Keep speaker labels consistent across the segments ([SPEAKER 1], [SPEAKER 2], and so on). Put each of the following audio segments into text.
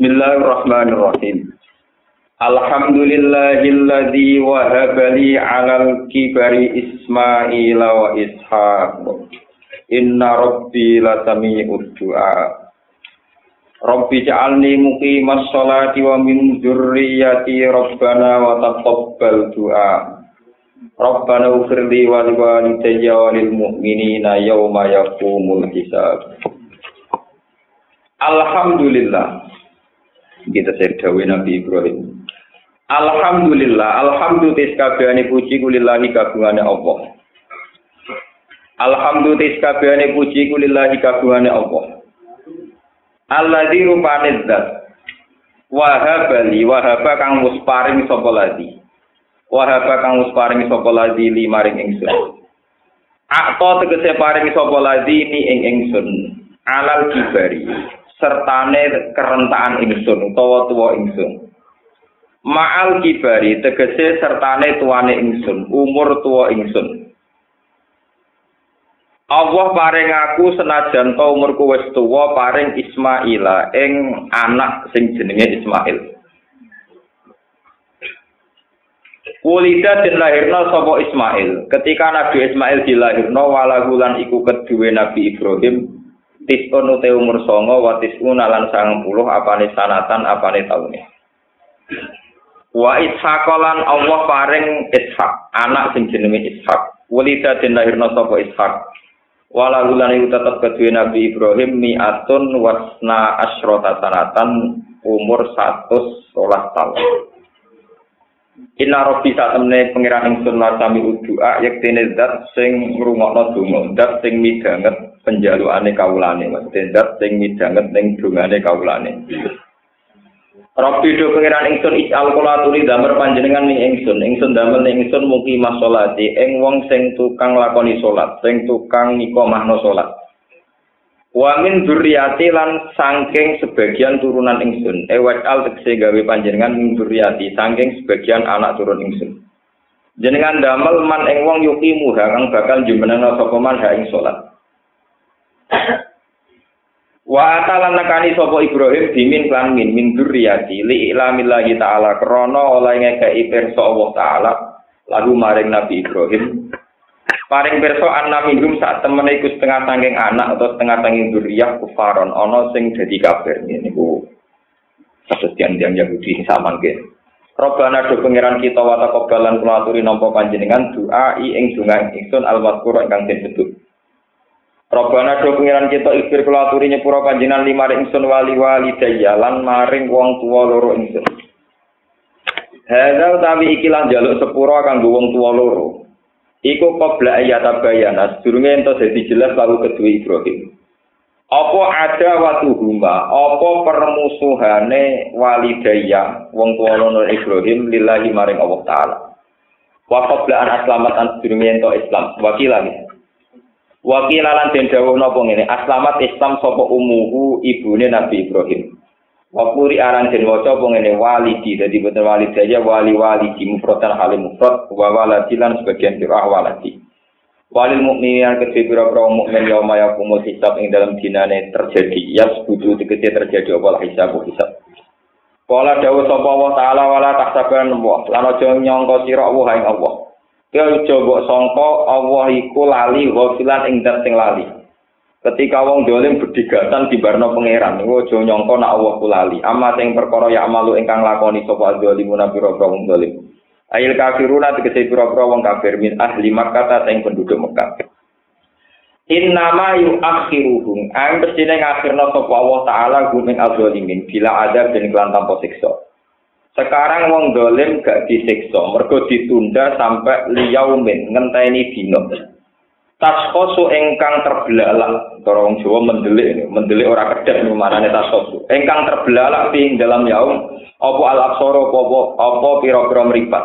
[SPEAKER 1] Bismillahirrahmanirrahim. Alhamdulillahilladzi wahaba li 'alal kibari Ismaila wa Ishaq. Inna rabbi lasami'ud du'a. Rabbi ja'alni muqimas sholati wa min dzurriyyati rabbana wa taqabbal du'a. Rabbana ufirli wa liwalidayya wa lil mu'minina yawma yaqumul hisab. Alhamdulillah. Kita serdawi Nabi Ibrahim. Alhamdulillah, alhamdulillah kabehane puji kulillahi kagungane Allah. Alhamdulillah kabehane puji kulillahi kagungane Allah. Alladzi rupane zat wahabali wahaba kang wis paring sapa. Wahaba kang wis paring sapa ladi li ingsun. Akto tegese paring sapa ladi ni ing ingsun alal kibari sertane kerentakan ingsun utawa tuwa ingsun. Ma'al kibari tegese sertane tuane ingsun, umur tuwa ingsun. Allah paring aku senajan to umurku wis tuwa paring Ismaila ing anak sing jenenge Ismail. Kulida den lahirna sapa Ismail. Ketika Nabi Ismail dilahirno walahulan iku kedue Nabi Ibrahim tisun ute umur songo wa tisun lan sangang puluh apane sanatan apane taune. Wa ishakolan Allah paring ishak anak sing jenenge ishak walida den lahirna sapa ishak wala gulan iku tetep kedue Nabi Ibrahim mi'atun wasna asyrota sanatan umur 113 tahun. Inna robbi saat temne pengiran ingsun sami udua yektene zat sing ngrungokno donga zat sing midanget penjalukane kawulane maksudnya zat sing midanget ning dungane kawulane. Rabbi do pengiran ingsun isal kula tuli damar panjenengan ning ingsun. Ingsun damel ning ingsun mugi masolati ing wong sing tukang lakoni salat sing tukang nikomahno salat Wa min dzurriyyati lan saking sebagian turunan ingsun. Ewat al tegese gawe panjenengan min dzurriyyati saking sebagian anak turun ingsun. Jenengan damel man ing wong yuki muha kang bakal jumenana sapa man ha ing salat Wa atalan nakani sapa Ibrahim dimin lan min min dzurriyyati li ilamillahi taala krana oleh ngekeki pirsa Allah taala lagu maring Nabi Ibrahim. Paring pirsa anna minhum sak temene iku setengah saking anak atau setengah saking dzurriyyah kufaron ana sing dadi kafir niku. Yang yang Yahudi sama nggih Robbana do pangeran kita wa taqabbalan kula aturi nampa panjenengan doa ing donga ingsun al-mazkur ingkang disebut Robbana do pengiran kita ikhtir kula aturi nyepura panjenengan lima ingsun wali wali daya lan maring wong tua loro ingsun. Hadza utawi iki lan jaluk sepura kanggo wong tua loro. Iku qabla ayat bayana sedurunge ento dadi jelas lalu kedua Ibrahim. Apa ada watu huma, apa permusuhane walidaya wong tua loro Ibrahim lillahi maring Allah taala. Wa qabla an aslamat an Islam. Wakilan Wakilalan den dawuh napa ngene, aslamat Islam sapa umuhu ibune Nabi Ibrahim. Wakuri aran den waca apa ngene walidi dadi boten walidaya wali wali di mufradan halim mufrad wa waladilan sebagian sirah waladi. Walil mukminin kedhe pira-pira mukmin ya maya kumul hisab ing dalam dinane terjadi yas budu tegese terjadi apa hisab hisab. Kala dawuh sapa Allah taala wala tahsaban wa lan aja nyangka sira Allah ing Allah. Kaya aja mbok sangka Allah iku lali ghafilan ing dat sing lali. Ketika wong dolim berdigatan di barno pangeran, niku aja nyangka nek Allah ku lali. Amma sing perkara ya amalu ingkang lakoni sapa zalimuna pira-pira wong dolim. Ail kafiruna tegese pira-pira wong kafir min ahli Makkah sing penduduk Mekah. Innama yuakhiruhum ang pesine ngakhirna sapa Allah taala gumeng adzalimin bila ada den kelan tanpa siksa. Sekarang wong dolim gak disiksa, mergo ditunda sampai liyaumin ngenteni dino. Taskosu engkang terbelalak, cara wong Jawa mendelik mendelik ora kedek ini manane taskosu. Engkang terbelalak di dalam yaum, apa al aksoro, apa apa pira-pira meripat.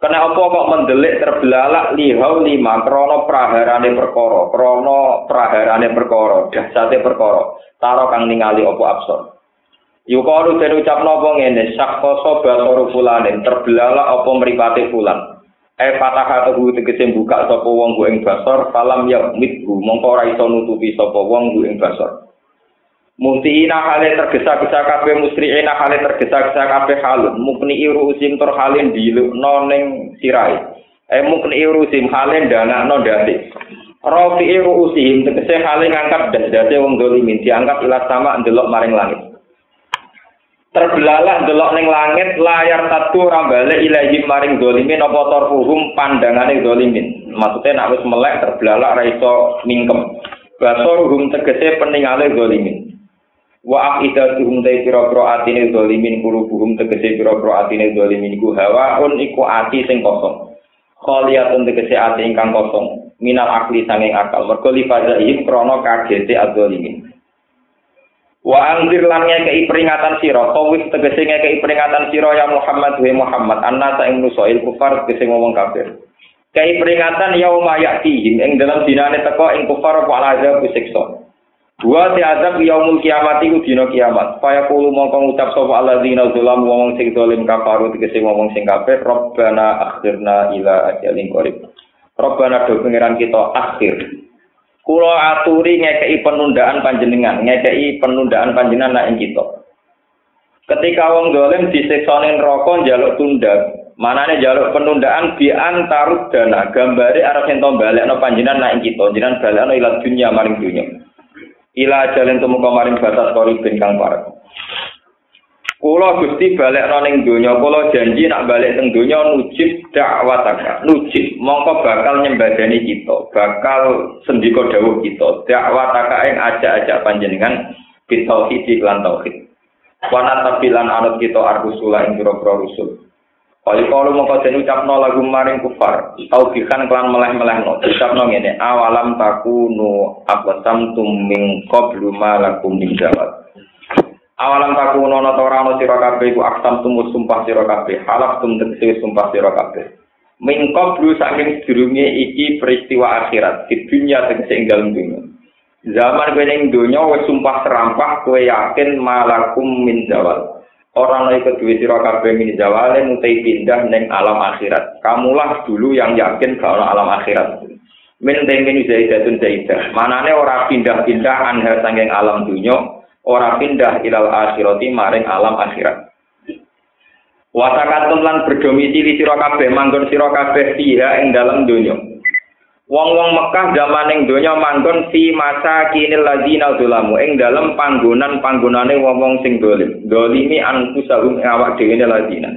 [SPEAKER 1] Kena apa kok mendelik terbelalak lihau lima krono praharane perkara, krono praharane perkara, dahsate perkara, taro kang ningali apa absor. Yukalu den ucapno apa ngene, sakkoso basoru fulanin, terbelalak apa mripate fulan. E fatahatuhu tegese buka sapa wong ku ing basor, falam ya mithu, mongko ora iso nutupi sapa wong ku ing basor. Muhtiina hale tergesa-gesa kabeh musri'ina hale tergesa-gesa kabeh halun mukni usim tur halin dilukno ning sirai. Eh mukni usim hale ndangakno ndase. Rafi usim tegese hale ngangkat dase wong dolimin diangkat ila sama ndelok maring langit. Terbelalak ndelok ning langit layar satu rambale ilahi maring dolimin apa torfuhum pandangane dolimin. Maksudnya nak wis melek terbelalak ra iso mingkem. Basoruhum tegese peningale dolimin. wa afidatuhum dai pira-pira atine zalimin kulubuhum tegese pira-pira atine zalimin iku hawaun iku ati sing kosong khaliyatun tegese ati ingkang kosong minal akli sanging akal mergo lifazaihim krana kagete adzalimin wa anzir lan ngekei peringatan sira tawis tegese ngekei peringatan sira ya Muhammad wa Muhammad anna sa ing nusail kufar tegese ngomong kafir Kei peringatan yauma ya'tihim ing dalam dinane teko ing kufar apa azab siksa Dua si azab yaumul kiamat iku dina kiamat. Faya kulo mongko ngucap sapa alladzina zalam wong sing zalim kafaru tegese wong sing kafir, Rabbana akhirna ila ajalin qarib. Rabbana do pangeran kita akhir. Kulo aturi ngekei penundaan panjenengan, ngekei penundaan panjenengan nak ing kita. Ketika wong zalim disiksa ning neraka njaluk tunda, manane njaluk penundaan bi antarud dana gambare arep ento balekno panjenengan nak ing kita, jenengan balekno ila dunya maring dunya. ila jalan temu kamaring batas kori bin kang parek. Kula Gusti balik ning donya, kula janji nak balik teng donya nujib dakwataka. Nujib mongko bakal nyembadani kita, bakal sendika dawuh kita. Dakwataka ing aja-aja panjenengan bitauhid lan tauhid. Wana tabilan anut kita arbusula ing pira-pira rusul. Kali kalau mau kau ucap no lagu maring kufar, tau kelan meleh meleh no, ucap no ngene, awalam takunu abasam tuming qablu malakum min jawab. Awalam takunu no tora no siro kabe ku aksam tumus sumpah siro kabe, halak tum sumpah siro kabe. Min qablu saking sedurunge iki peristiwa akhirat, di dunia tegese ing dunia. Zaman kowe ning donya wis sumpah serampah kowe yakin malakum min jawab. Orang lain kedua siro kabeh ini jawale mutai pindah neng alam akhirat. Kamulah dulu yang yakin kalau alam akhirat. Min tengin zaidatun zaidah. Manane ora pindah-pindah anha sanging alam dunya, ora pindah ilal akhirati maring alam akhirat. Wasakatun lan berdomisili sira kabeh manggon sira kabeh fiha ing dalam dunya. Wong-wong Mekah zaman ing donya manggon fi masa kinil ladina dzulamu ing dalem panggonan-panggonane wong-wong sing dolim. Dolimi anfusahum awak dhewe ladina.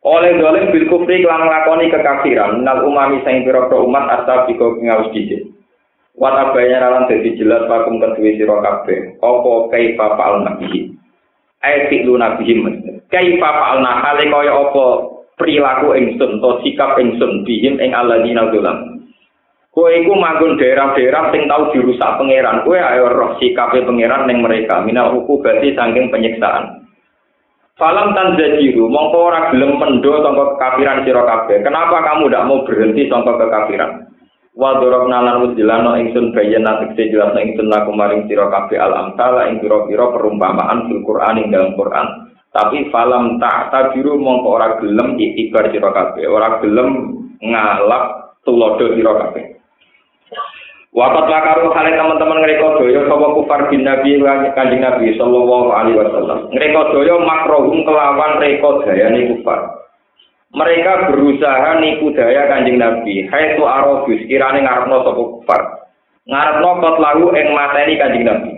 [SPEAKER 1] Oleh dolim bil kufri lan nglakoni kekafiran nal umami sing pira-pira umat asal diko ngaus dhisik. Wata bayar lan dadi jelas pakum kedue sira kabeh. Apa kaifa fa'al nabihi? Ai fi'lu nabihim. Kaifa fa'al hale kaya apa perilaku ingsun to sikap ingsun bihim ing alladzina dzulamu. Kowe iku manggon daerah-daerah sing tau dirusak pangeran. Kowe ayo roh sikape pangeran ning mereka. Minal berarti saking penyiksaan. Falam tan jajiru, mongko ora gelem pendo sangka kekafiran sira kabeh. Kenapa kamu tidak mau berhenti sangka kekafiran? Wa dorok nalan wujilano ingsun bayan nanti jelas ingsun laku maring sira kabeh al amsala ing pira-pira perumpamaan fil Qur'an ing dalam Qur'an. Tapi falam tak tabiru mongko ora gelem itibar sira kabeh, ora gelem ngalap tulodo sira kabeh. Wakat lakaru kalian teman-teman ngereka doyo sapa kufar bin Nabi kanjeng Nabi sallallahu alaihi wasallam. Ngereka doyo makrohum kelawan reko dayane kufar. Mereka berusaha nipu daya kanjeng Nabi. Hai tu arobus kirane ngarepno sapa kufar. Ngarepno kot lagu ing mateni kanjeng Nabi.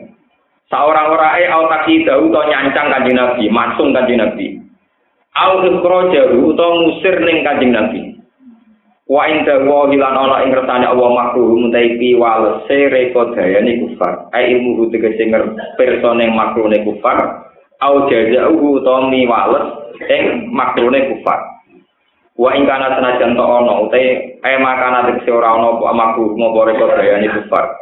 [SPEAKER 1] Saorang orae au taksi dahu to nyancang kanjeng Nabi, masung kanjeng Nabi. Au ikhrajahu utawa ngusir ning kanjeng Nabi. Wa inda wa hilan ana ing ngertane Allah makruh mutai pi walese reko dayane kufar. Ai ilmu tegese ngerpersone makruhne kufar. Au jazauhu utawa mi wales ing makruhne kufar. Wa ing kana senajan to ana utai ai makana tegese ora ana apa makruh ngopo reko dayane kufar.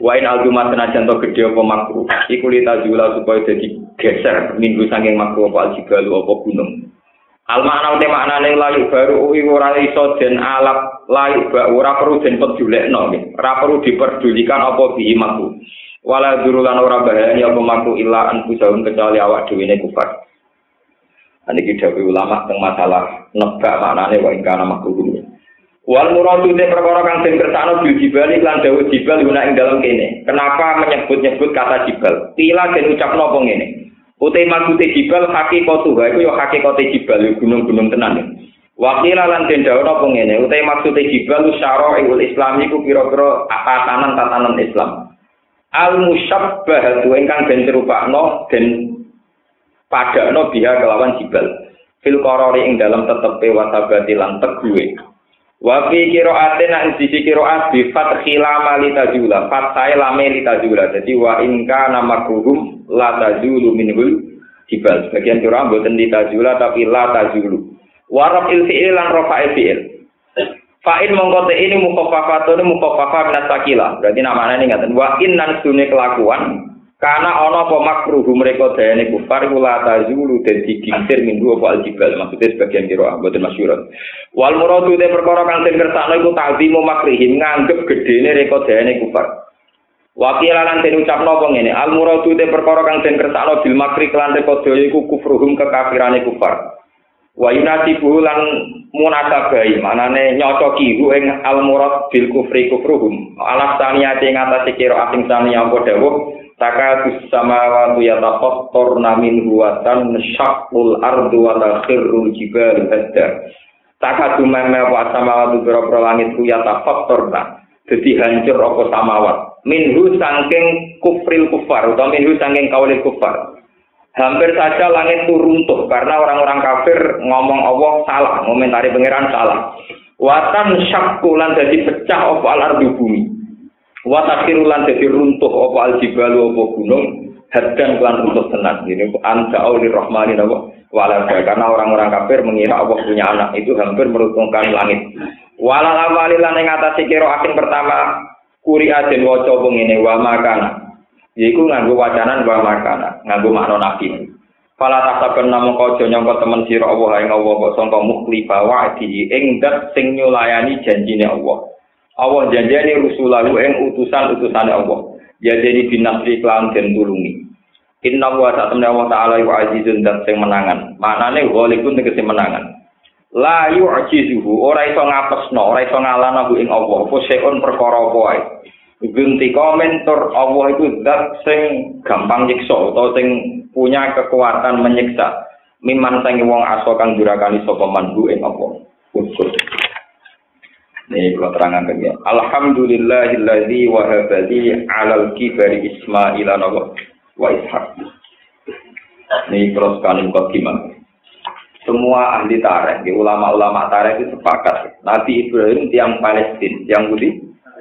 [SPEAKER 1] Wa in aljumat senajan to gedhe apa makruh. Iku lita jula supaya dadi geser minggu saking makruh apa aljibalu apa gunung. Al makna uti maknane layu baru uwi ora iso den alap layu ba ora perlu den pedulekno nggih. Ora perlu diperdulikan apa bihi maku. Wala durulan ora bahayani apa maku illa an kecuali awak dhewe ne kufar. Ini kita ulama tentang masalah nebak maknane wa ingkana makruh Wal muradu te perkara kang den kersakno bil jibali lan dawuh jibal guna ing dalam kene. Kenapa menyebut-nyebut kata jibal? Tila den ucapno apa ngene? Utai maksude jibal hakikatu ha iku ya hakikate jibal gunung-gunung tenan. Wakila lan den dawuh apa ngene? Utai maksude jibal syara'ul Islam iku pira-pira tatanan-tatanan Islam. Al musyabbah ingkang den serupakno den padakno biha kelawan jibal. Fil qarari ing dalam tetepe wasabati lan teguhe. Wa fi qira'atin an sisi qira'at bi fathil amali tajula. Fathai lame li tajula. Jadi wa in kana makruhum la tajulu minhul jibal. Sebagian qira'ah boten li tajula tapi la tajulu. Wa raf'il fi'il lan fi'il. Fa'in mongko ini mukhafafatun mukhafafah min sakila. Berarti namanya ini ngaten wa in nan kelakuan Karena ana apa makruh mereka dayane kufar kula tazulu dan digingsir minggu apa aljibal maksudnya sebagian kira mboten masyhur. Wal muradu te perkara kang den kersakno iku ta'zimu makrihim nganggep gedene mereka dayane kufar. Wakil lan den ucapno apa ngene al muradu te perkara kang den kersakno bil makri kelan reka daya iku kufruhum kekafirane kufar. Wa yunasibu lan munasabai manane nyocoki hu ing al murad bil kufri kufruhum. Alas taniyate ngatasi kira asing saniya apa dawuh Takadus samawatu yatafattarna min huwatan syaqqul ardu wa takhirrul jibalu hadda. Takadu meme wa samawatu biro-biro langit ku yatafattarna. Jadi hancur apa samawat. Minhu sangking kufril kufar atau minhu sangking kaulil kufar. Hampir saja langit itu runtuh karena orang-orang kafir ngomong Allah salah, ngomentari pangeran salah. Watan syakkulan jadi pecah apa al ardu bumi. Wa takhirulan dadi runtuh apa aljibalu apa gunung hadan kelan runtuh tenan. Ini anta auli rahmani napa karena orang-orang kafir mengira Allah punya anak itu hampir meruntuhkan langit. Wala awali lan ing atase kira asing pertama kuri aden waca ngene wa makana. Yaiku nganggo wacanan wa makana, nganggo makna nabi. Fala tasaben namung kaja nyangka temen sira Allah ing Allah kok sangka mukhlifa wa'di ing dat sing nyulayani janjine Allah. Allah janjani rusulahu ing utusan-utusan Allah. Janjani binasri klan den tulungi. Inna wa ta'ala Allah ta'ala wa azizun dan sing menangan. Maknane ghalibun tegese menangan. La yu'jizuhu ora iso ngapesno, ora iso ngalana ing Allah. Apa seun perkara apa wae. Gunti komentor Allah itu zat sing gampang nyiksa atau sing punya kekuatan menyiksa. Miman sangi wong aso kang durakani sapa manhu ing. Ukur. Ini kalau terangkan ya. Alhamdulillahilladzi wahabali alal kibari Ismail wa Ishaq. Ini terus kok gimana? Semua ahli tarikh, ulama-ulama tarikh itu sepakat. Nabi Ibrahim tiang Palestina, yang Budi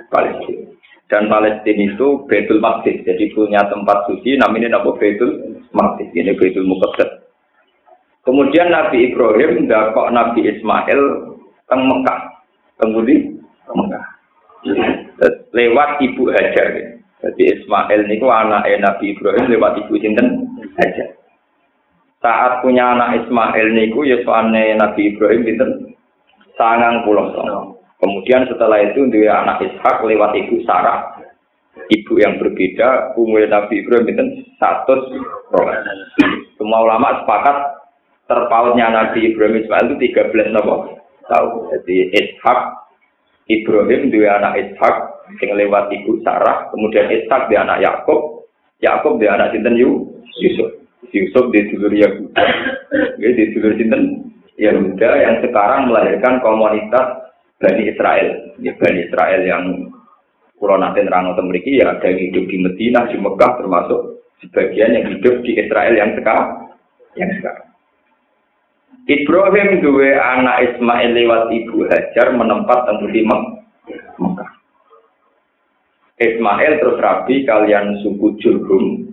[SPEAKER 1] Palestina. Dan Palestina itu Betul Maqdis, jadi punya tempat suci namanya Nabi Betul Maqdis, ini Betul Muqaddas. Kemudian Nabi Ibrahim dakok Nabi Ismail ke Mekah. Kemudian Mekah. Lewat ibu Hajar. Jadi Ismail niku anak Nabi Ibrahim lewat ibu sinten Hajar. Saat punya anak Ismail niku ya Nabi Ibrahim pinten sangang pulau Kemudian setelah itu dia anak Ishak lewat ibu Sarah. Ibu yang berbeda, umur Nabi Ibrahim pinten satu Semua ulama sepakat terpautnya Nabi Ibrahim Ismail itu 13 nopo tahu. Jadi Ishak Ibrahim dua anak Ishak yang lewat ibu Sarah, kemudian Ishak dia anak Yakub, Yakub dia anak Sinten Yusuf. Yusuf di dulur Yahuda, ya, di dulur Sinten Yahuda yang sekarang melahirkan komunitas Bani Israel. Ya, Bani Israel yang Pulau nanti nerang memiliki ya ada yang hidup di Medina, di Mekah termasuk sebagian yang hidup di Israel yang sekarang. Yang sekarang. Ibrahim dua anak Ismail lewat ibu Hajar menempat temu di Mekah. Ismail terus rabi kalian suku Jurhum.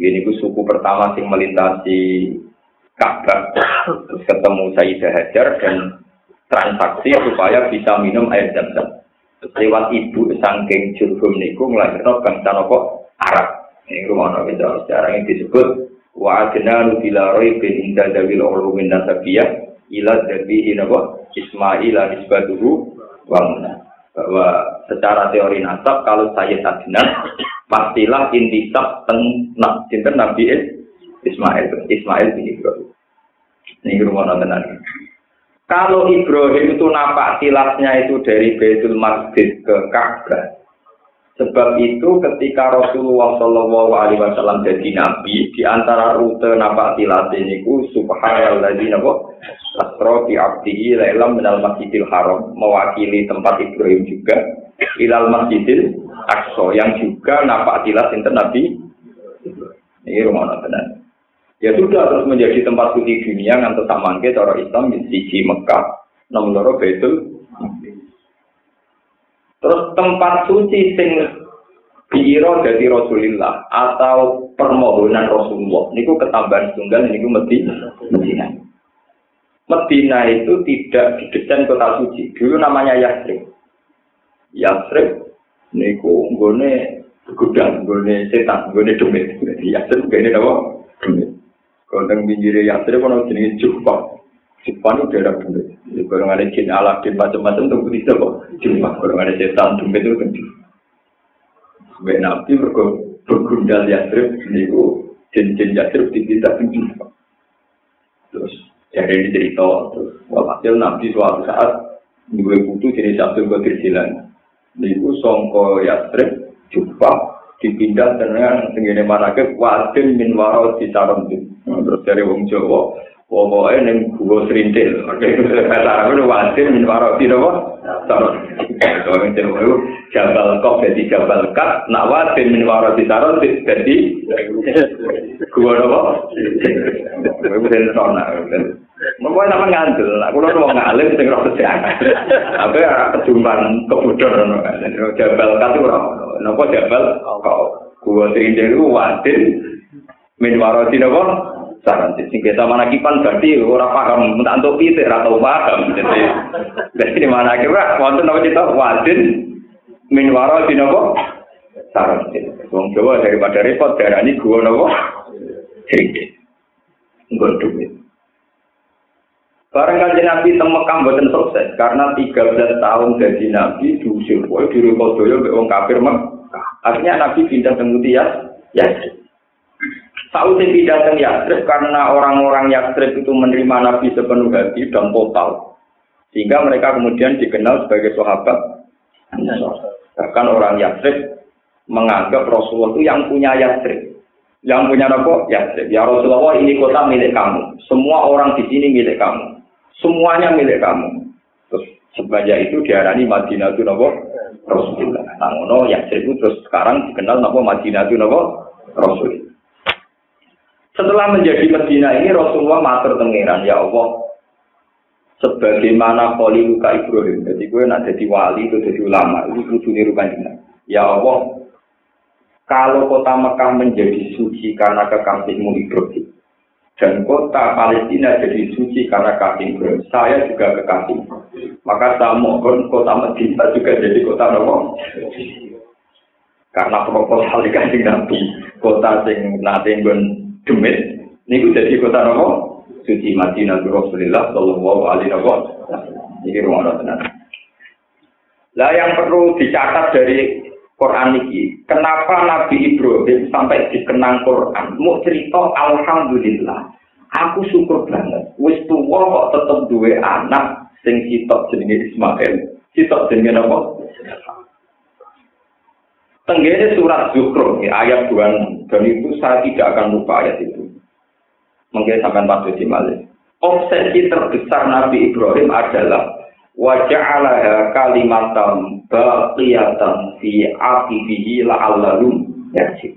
[SPEAKER 1] Ini ku suku pertama yang melintasi Ka'bah. Terus ketemu Sayyidah Hajar dan transaksi supaya bisa minum air zam-zam. Lewat ibu sangking Jurhum niku melahirkan bangsa nopo Arab. Ini rumah nabi sejarah yang disebut wa adna bila raibin inda dawil ulumin nasabiyah ila dabihi napa Ismail nisbatuhu wa bahwa secara teori nasab kalau saya adna pastilah intisab teng nak Nabi Ismail. Ismail bin Ibrahim. Ini rumah tenan Kalau Ibrahim itu napak tilasnya itu dari Baitul Masjid ke Ka'bah. Sebab itu ketika Rasulullah Shallallahu Alaihi Wasallam jadi nabi, di antara rute napak tilas ini ku Subhanalladzi nabo asro bi abdihi lailam minal masjidil haram mewakili tempat Ibrahim juga ilal masjidil aqsa yang juga napak tilas inten nabi ini rumah benar. Ya sudah terus menjadi tempat suci dunia ngantos samangke cara Islam di sisi Mekah nomor Baitul Terus tempat suci sing biro dari Rasulullah atau permohonan Rasulullah niku ketambahan tunggal niku Medina. Medina. Medina itu tidak didesain kota suci. Dulu namanya Yasrib. Yasrib niku nggone gudang, nggone setan, nggone demit. Yasrib gene apa? Demit. Konteng pinggir Yasrib ono jenenge Jufa. Jepang itu daerah dumit. Di barang ada jin alam, jin macam-macam, itu bisa kok. Jepang, barang ada setan, dumit itu kan. Sampai nanti bergundal Yathrib, ini jin-jin Yathrib di kita. Terus, jadi ini cerita. Walhasil nanti suatu saat, gue butuh jenis satu gue kecilan. Ini songko Yathrib, Jepang, dipindah dengan tinggi ini marake wadin min waro di sarang terus dari wong jawa pokoke ning guwa srintil pesarane wadhe min waro pirowo taro kowe ngene lho jabal kok dadi jabal kat nak wadhe min waro ditaro dadi guwa apa kowe ben tona Mbah nama ngandel, aku lho wong ngalih sing ora kerjaan. Apa ora kedumpan kebodhon ngono kan. Jabal kate ora ono. Napa jabal kok gua sing jeneng wadin min waro nopo. Saran sing kita mana kipan berarti ora paham. Minta untuk pitik ora tau paham. Jadi jadi mana kira wonten apa kita wadin min waro dinopo saran wong Jawa daripada repot darani gua nopo sedikit nggon duit. Barang kali Nabi temekam buatan sukses karena 13 tahun jadi Nabi diusir, wah di Rukodoyo be wong kafir Mekah. Akhirnya Nabi pindah ke Mutias, ya. Tahu sing pindah ke Yastrib karena orang-orang Yastrib itu menerima Nabi sepenuh hati dan total. Sehingga mereka kemudian dikenal sebagai sahabat. Bahkan orang Yastrib menganggap Rasulullah itu yang punya Yastrib. Yang punya apa? Yastrib. Ya Rasulullah ini kota milik kamu. Semua orang di sini milik kamu. Semuanya milik kamu. Terus sebanyak itu diarani Madinah itu nopo Rasulullah. Nah, no, Yastrib itu terus sekarang dikenal nopo Madinah itu nopo Rasulullah. Setelah menjadi Medina ini Rasulullah matur tengiran, ya Allah, sebagaimana koli luka Ibrahim. Jadi gue nak jadi wali itu jadi ulama, itu kudu niru Ya Allah, kalau kota Mekah menjadi suci karena kekasihmu Ibrahim, dan kota Palestina jadi suci karena kasih Ibrahim, saya juga kekasih. Maka saya mohon kota Medina juga jadi kota Nabi. Karena proposal dikasih Nabi, kota sing nanti demit niku jadi kota nopo suci Madinah Rasulullah Shallallahu Alaihi Wasallam ini rumah tenan. Lah yang perlu dicatat dari Quran ini, kenapa Nabi Ibrahim sampai dikenang Quran? Mau cerita Alhamdulillah, aku syukur banget. Wis tua kok tetep duwe anak sing sitok jenenge Ismail, sitok jenenge apa? Tenggene surat Zuhro, ayat 26. Dan itu saya tidak akan lupa ayat itu. Mungkin sampai Pak di Malik. Obsesi terbesar Nabi Ibrahim adalah waja'alaha kalimatam baqiyatan fi aqibihi la'allahum yarjid.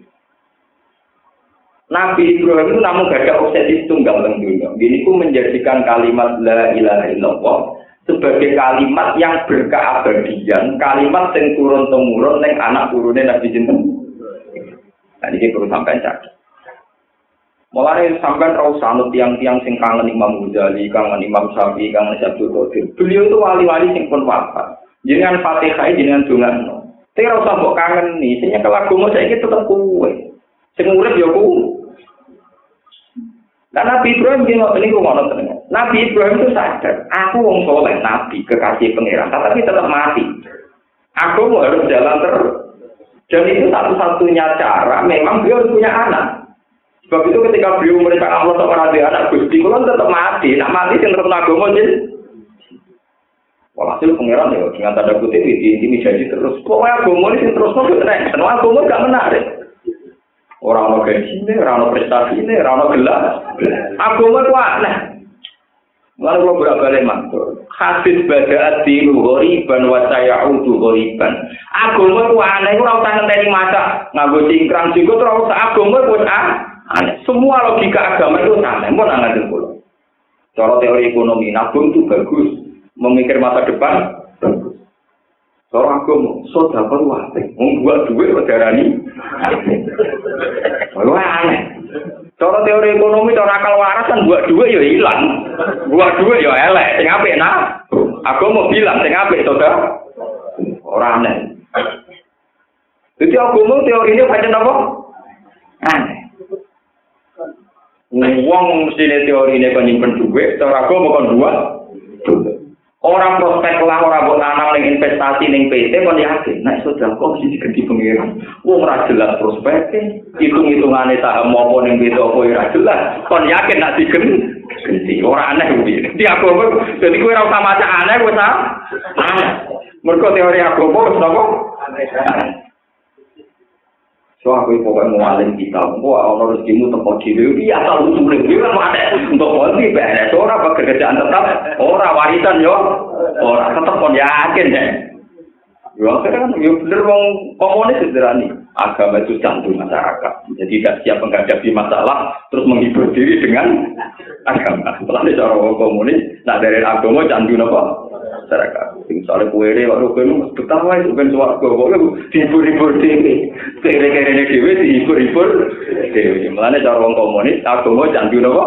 [SPEAKER 1] Nabi Ibrahim itu namun gak ada obsesi tunggal teng dunia. Ini menjadikan kalimat la ilaha illallah sebagai kalimat yang berkeabadian, kalimat yang turun temurun neng anak turunnya Nabi Jinten. Nah ini perlu sampai cak. Mulai sampai rau sanut tiang-tiang sing kangen Imam Ghazali, kangen Imam Syafi'i, kangen Syabdul Qadir. Beliau itu wali-wali sing pun wafat. Jangan Fatihah dengan dungan. Tapi rau sambok kangen nih, sehingga kalau mau saya tetap kue. Sing urip ya. Nah, Nabi Ibrahim dia ngotot ini ngotot Nabi Ibrahim itu sadar, aku wong soleh, Nabi kekasih pangeran, tapi tetap mati. Aku mau harus jalan terus. Dan itu satu-satunya cara, memang beliau harus punya anak. Sebab itu ketika beliau mereka Allah untuk orang anak Gusti, kalau tetap mati, nak mati yang terus agama jadi Walhasil pangeran ya dengan tanda kutip ini ini jadi terus. Pokoknya agama ini terus mau kena. Karena agama gak menarik. Orang mau gaji ini, orang mau prestasi ini, orang mau gelar. Agama itu aneh. Lalu kalau berapa balik mantul. Hadis bada adilu ghoriban wa sayaudu ghoriban. Agama itu aneh. Itu rasa ngenteni maca. Nganggo cingkrang juga terus agama itu aneh. Semua logika agama itu aneh. Mau nangan dulu. Cara teori ekonomi, nabung itu bagus. memikir masa depan bagus. Seorang agama, dapat wate, membuat duit berdarani. Wah aneh. Cara teori ekonomi, cara akal waras kan buat duit ya hilang, buat duit ya elek. Sing apik nah, aku mau bilang sing apik saudara. Orang aneh. Jadi agama teorinya macam apa? Aneh. Wong mesti teori ini kan nyimpen duit, cara agama kan buat duit. Orang prospek lah, orang buat nanam yang investasi yang PT, kan yakin. Nah, sudah jangkau harus diganti pengirang. Wong ora jelas prospeknya. Hitung-hitungannya saham maupun yang PT apa ora jelas. Kan yakin nak diganti. Orang aneh begini. Di agama, jadi gue rasa macam aneh, gue tahu. Aneh. Mereka teori agama, harus nanggung. Aneh. So aku pokoknya mau alim kita, mau ono rezekimu tempat diri, iya asal usulnya dia kan ada untuk polisi beres, orang pekerjaan tetap, orang warisan yo, orang tetap pun yakin. Ya kan, ya bener wong komunis sederhana. Agama itu candu masyarakat. Jadi tidak siap menghadapi masalah, terus menghibur diri dengan agama. Setelah cara wong komunis, nak dari agama candu apa? Masyarakat. Misalnya kue ini, waktu kue ini betapa itu kan suara gue, pokoknya dihibur-hibur dewi. Kere-kere ini dewi dihibur-hibur dewi. Mulanya cara orang komunis, agama candu apa?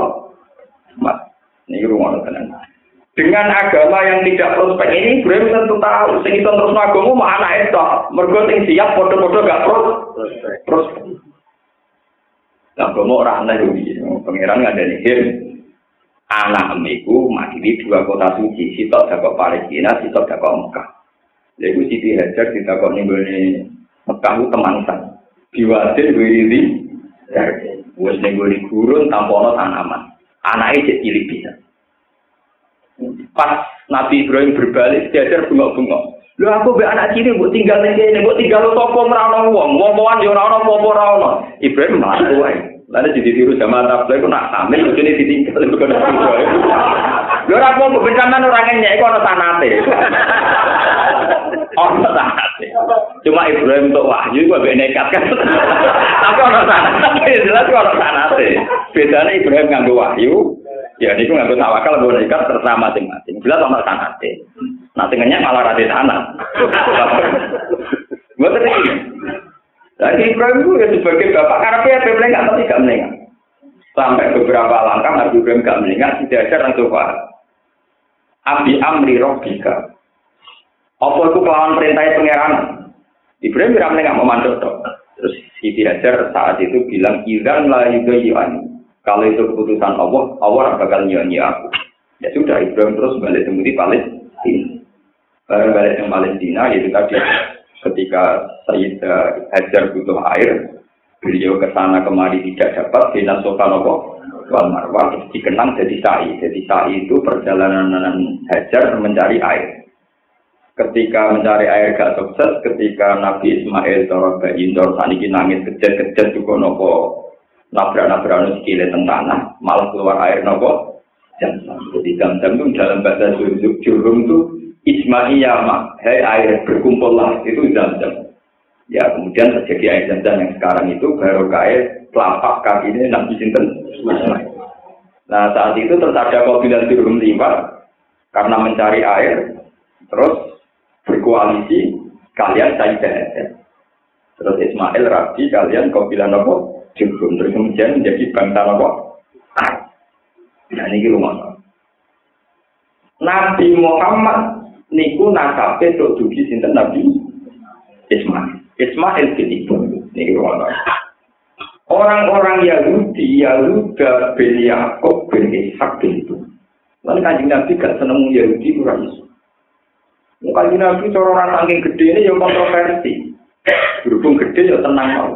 [SPEAKER 1] Mat. Ini rumah tenang. Dengan agama yang tidak prospek ini, Ibrahim tentu tahu. Sing itu terus agama mah anak itu. Mergo sing siap foto-foto gak prospek. Agama orang aneh ini. Pengiran nggak ada nih. Anak emiku makili dua kota suci sitok dakok Palestina sitok dakok Mekah. Lalu Siti Hajar ditakok nih gue Mekah itu teman saya diwajib gue ini wes nih gue gurun tampono tanaman. Anaknya jadi cilik bisa. Pas Nabi Ibrahim berbalik diajar bengok-bengok. Lu aku be anak cilik buat tinggal ning kene, buat tinggal lo topo merana wong, wong-wongan yo ora ono apa-apa Ibrahim malah. Lalu jadi tiru sama tablet, aku nak hamil, itu ini ditinggal, itu kan Lho ora mau bencanan ora ngenyek iku ana sanate. Ana sanate. Cuma Ibrahim untuk wahyu iku mbek nekat kan. Tapi ana sanate, jelas kok ana sanate. Bedane Ibrahim nganggo wahyu, ya niku nganggo tawakal nganggo nekat terserah masing-masing. Jelas ana sanate. Nah ngenyek malah ra tanah. Lagi Ibrahim itu ya sebagai bapak karena dia melengah tapi tidak melengah. Sampai beberapa langkah Nabi Ibrahim gak melengah, tidak ada langsung paham. Abi amri robbika. Apa itu kelawan perintah pangeran? Ibrahim tidak melengah memantau Terus Siti Hajar saat itu bilang, Iran lah juga Kalau itu keputusan Allah, Allah bakal nyanyi aku. Ya sudah, Ibrahim terus balik ke Palestina. Baru balik ke Palestina, yaitu tadi ketika Sayyid Hajar butuh air, beliau ke sana kemari tidak dapat, Bina Sofanopo, Wal Marwah, dikenang jadi sa'i. Jadi sa'i itu perjalanan Hajar mencari air. Ketika mencari air gak sukses, ketika Nabi Ismail Toro Bayi Toro Saniki nangis kejat-kejat juga nopo nabrak-nabrak nu sikile tanah, malah keluar air nopo jam Jadi jam-jam itu dalam bahasa jurung itu Ismaiyah, hei air berkumpullah, itu jam-jam. Ya, kemudian terjadi air jam-jam yang sekarang itu baru kaya telapak kaki ini Nabi Sinten. Nah, saat itu terus ada kabinet turun lima. Karena mencari air, terus berkoalisi, kalian saya Terus Ismail Rabi, kalian kabinet nopo Jurhum, terus kemudian menjadi bangsa nopo Nah, ini rumah. Nabi Muhammad niku nasabe tok dugi sinten Nabi Ismail. Ismail bin Ibrahim. Niki Orang-orang Yahudi, Yahuda bin Yakob bin Ishak bin itu. Lalu kanjeng Nabi gak seneng Yahudi kurang isu. Kanjeng Nabi cara orang saking gede ini yang kontroversi. Berhubung gede ya tenang mau.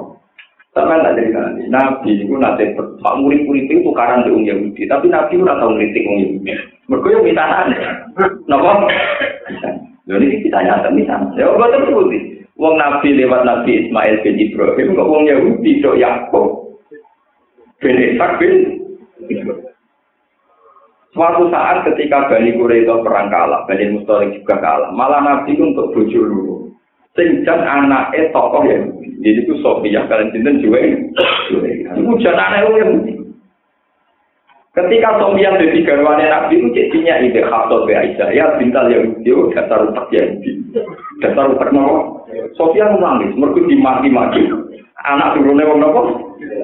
[SPEAKER 1] Sama tak jadi nabi. Nabi itu nanti pak murid-murid itu tukaran dengan Yahudi, tapi Nabi itu nggak tahu orang Yahudi. Mereka yang minta aneh. Nopo? Ini kita nyata misalnya. Ya Allah terbukti. Wong Nabi lewat Nabi Ismail bin Ibrahim, kok wong Yahudi dok Yakub bin Ishak bin Suatu saat ketika Bani Quraidah perang kalah, Bani Mustalik juga kalah. Malah Nabi untuk bojo dulu. Sing jan anake tokoh ya. Jadi itu Sofia kalian sinten juga. Itu jan anake Yahudi. Ketika Sofia jadi garwane Nabi itu jadinya ide Hafsah be Aisyah ya bintal Yahudi oh, dasar utak Yahudi. Dasar utak nopo. Sofia nangis mergo dimaki-maki. Anak turune wong nopo?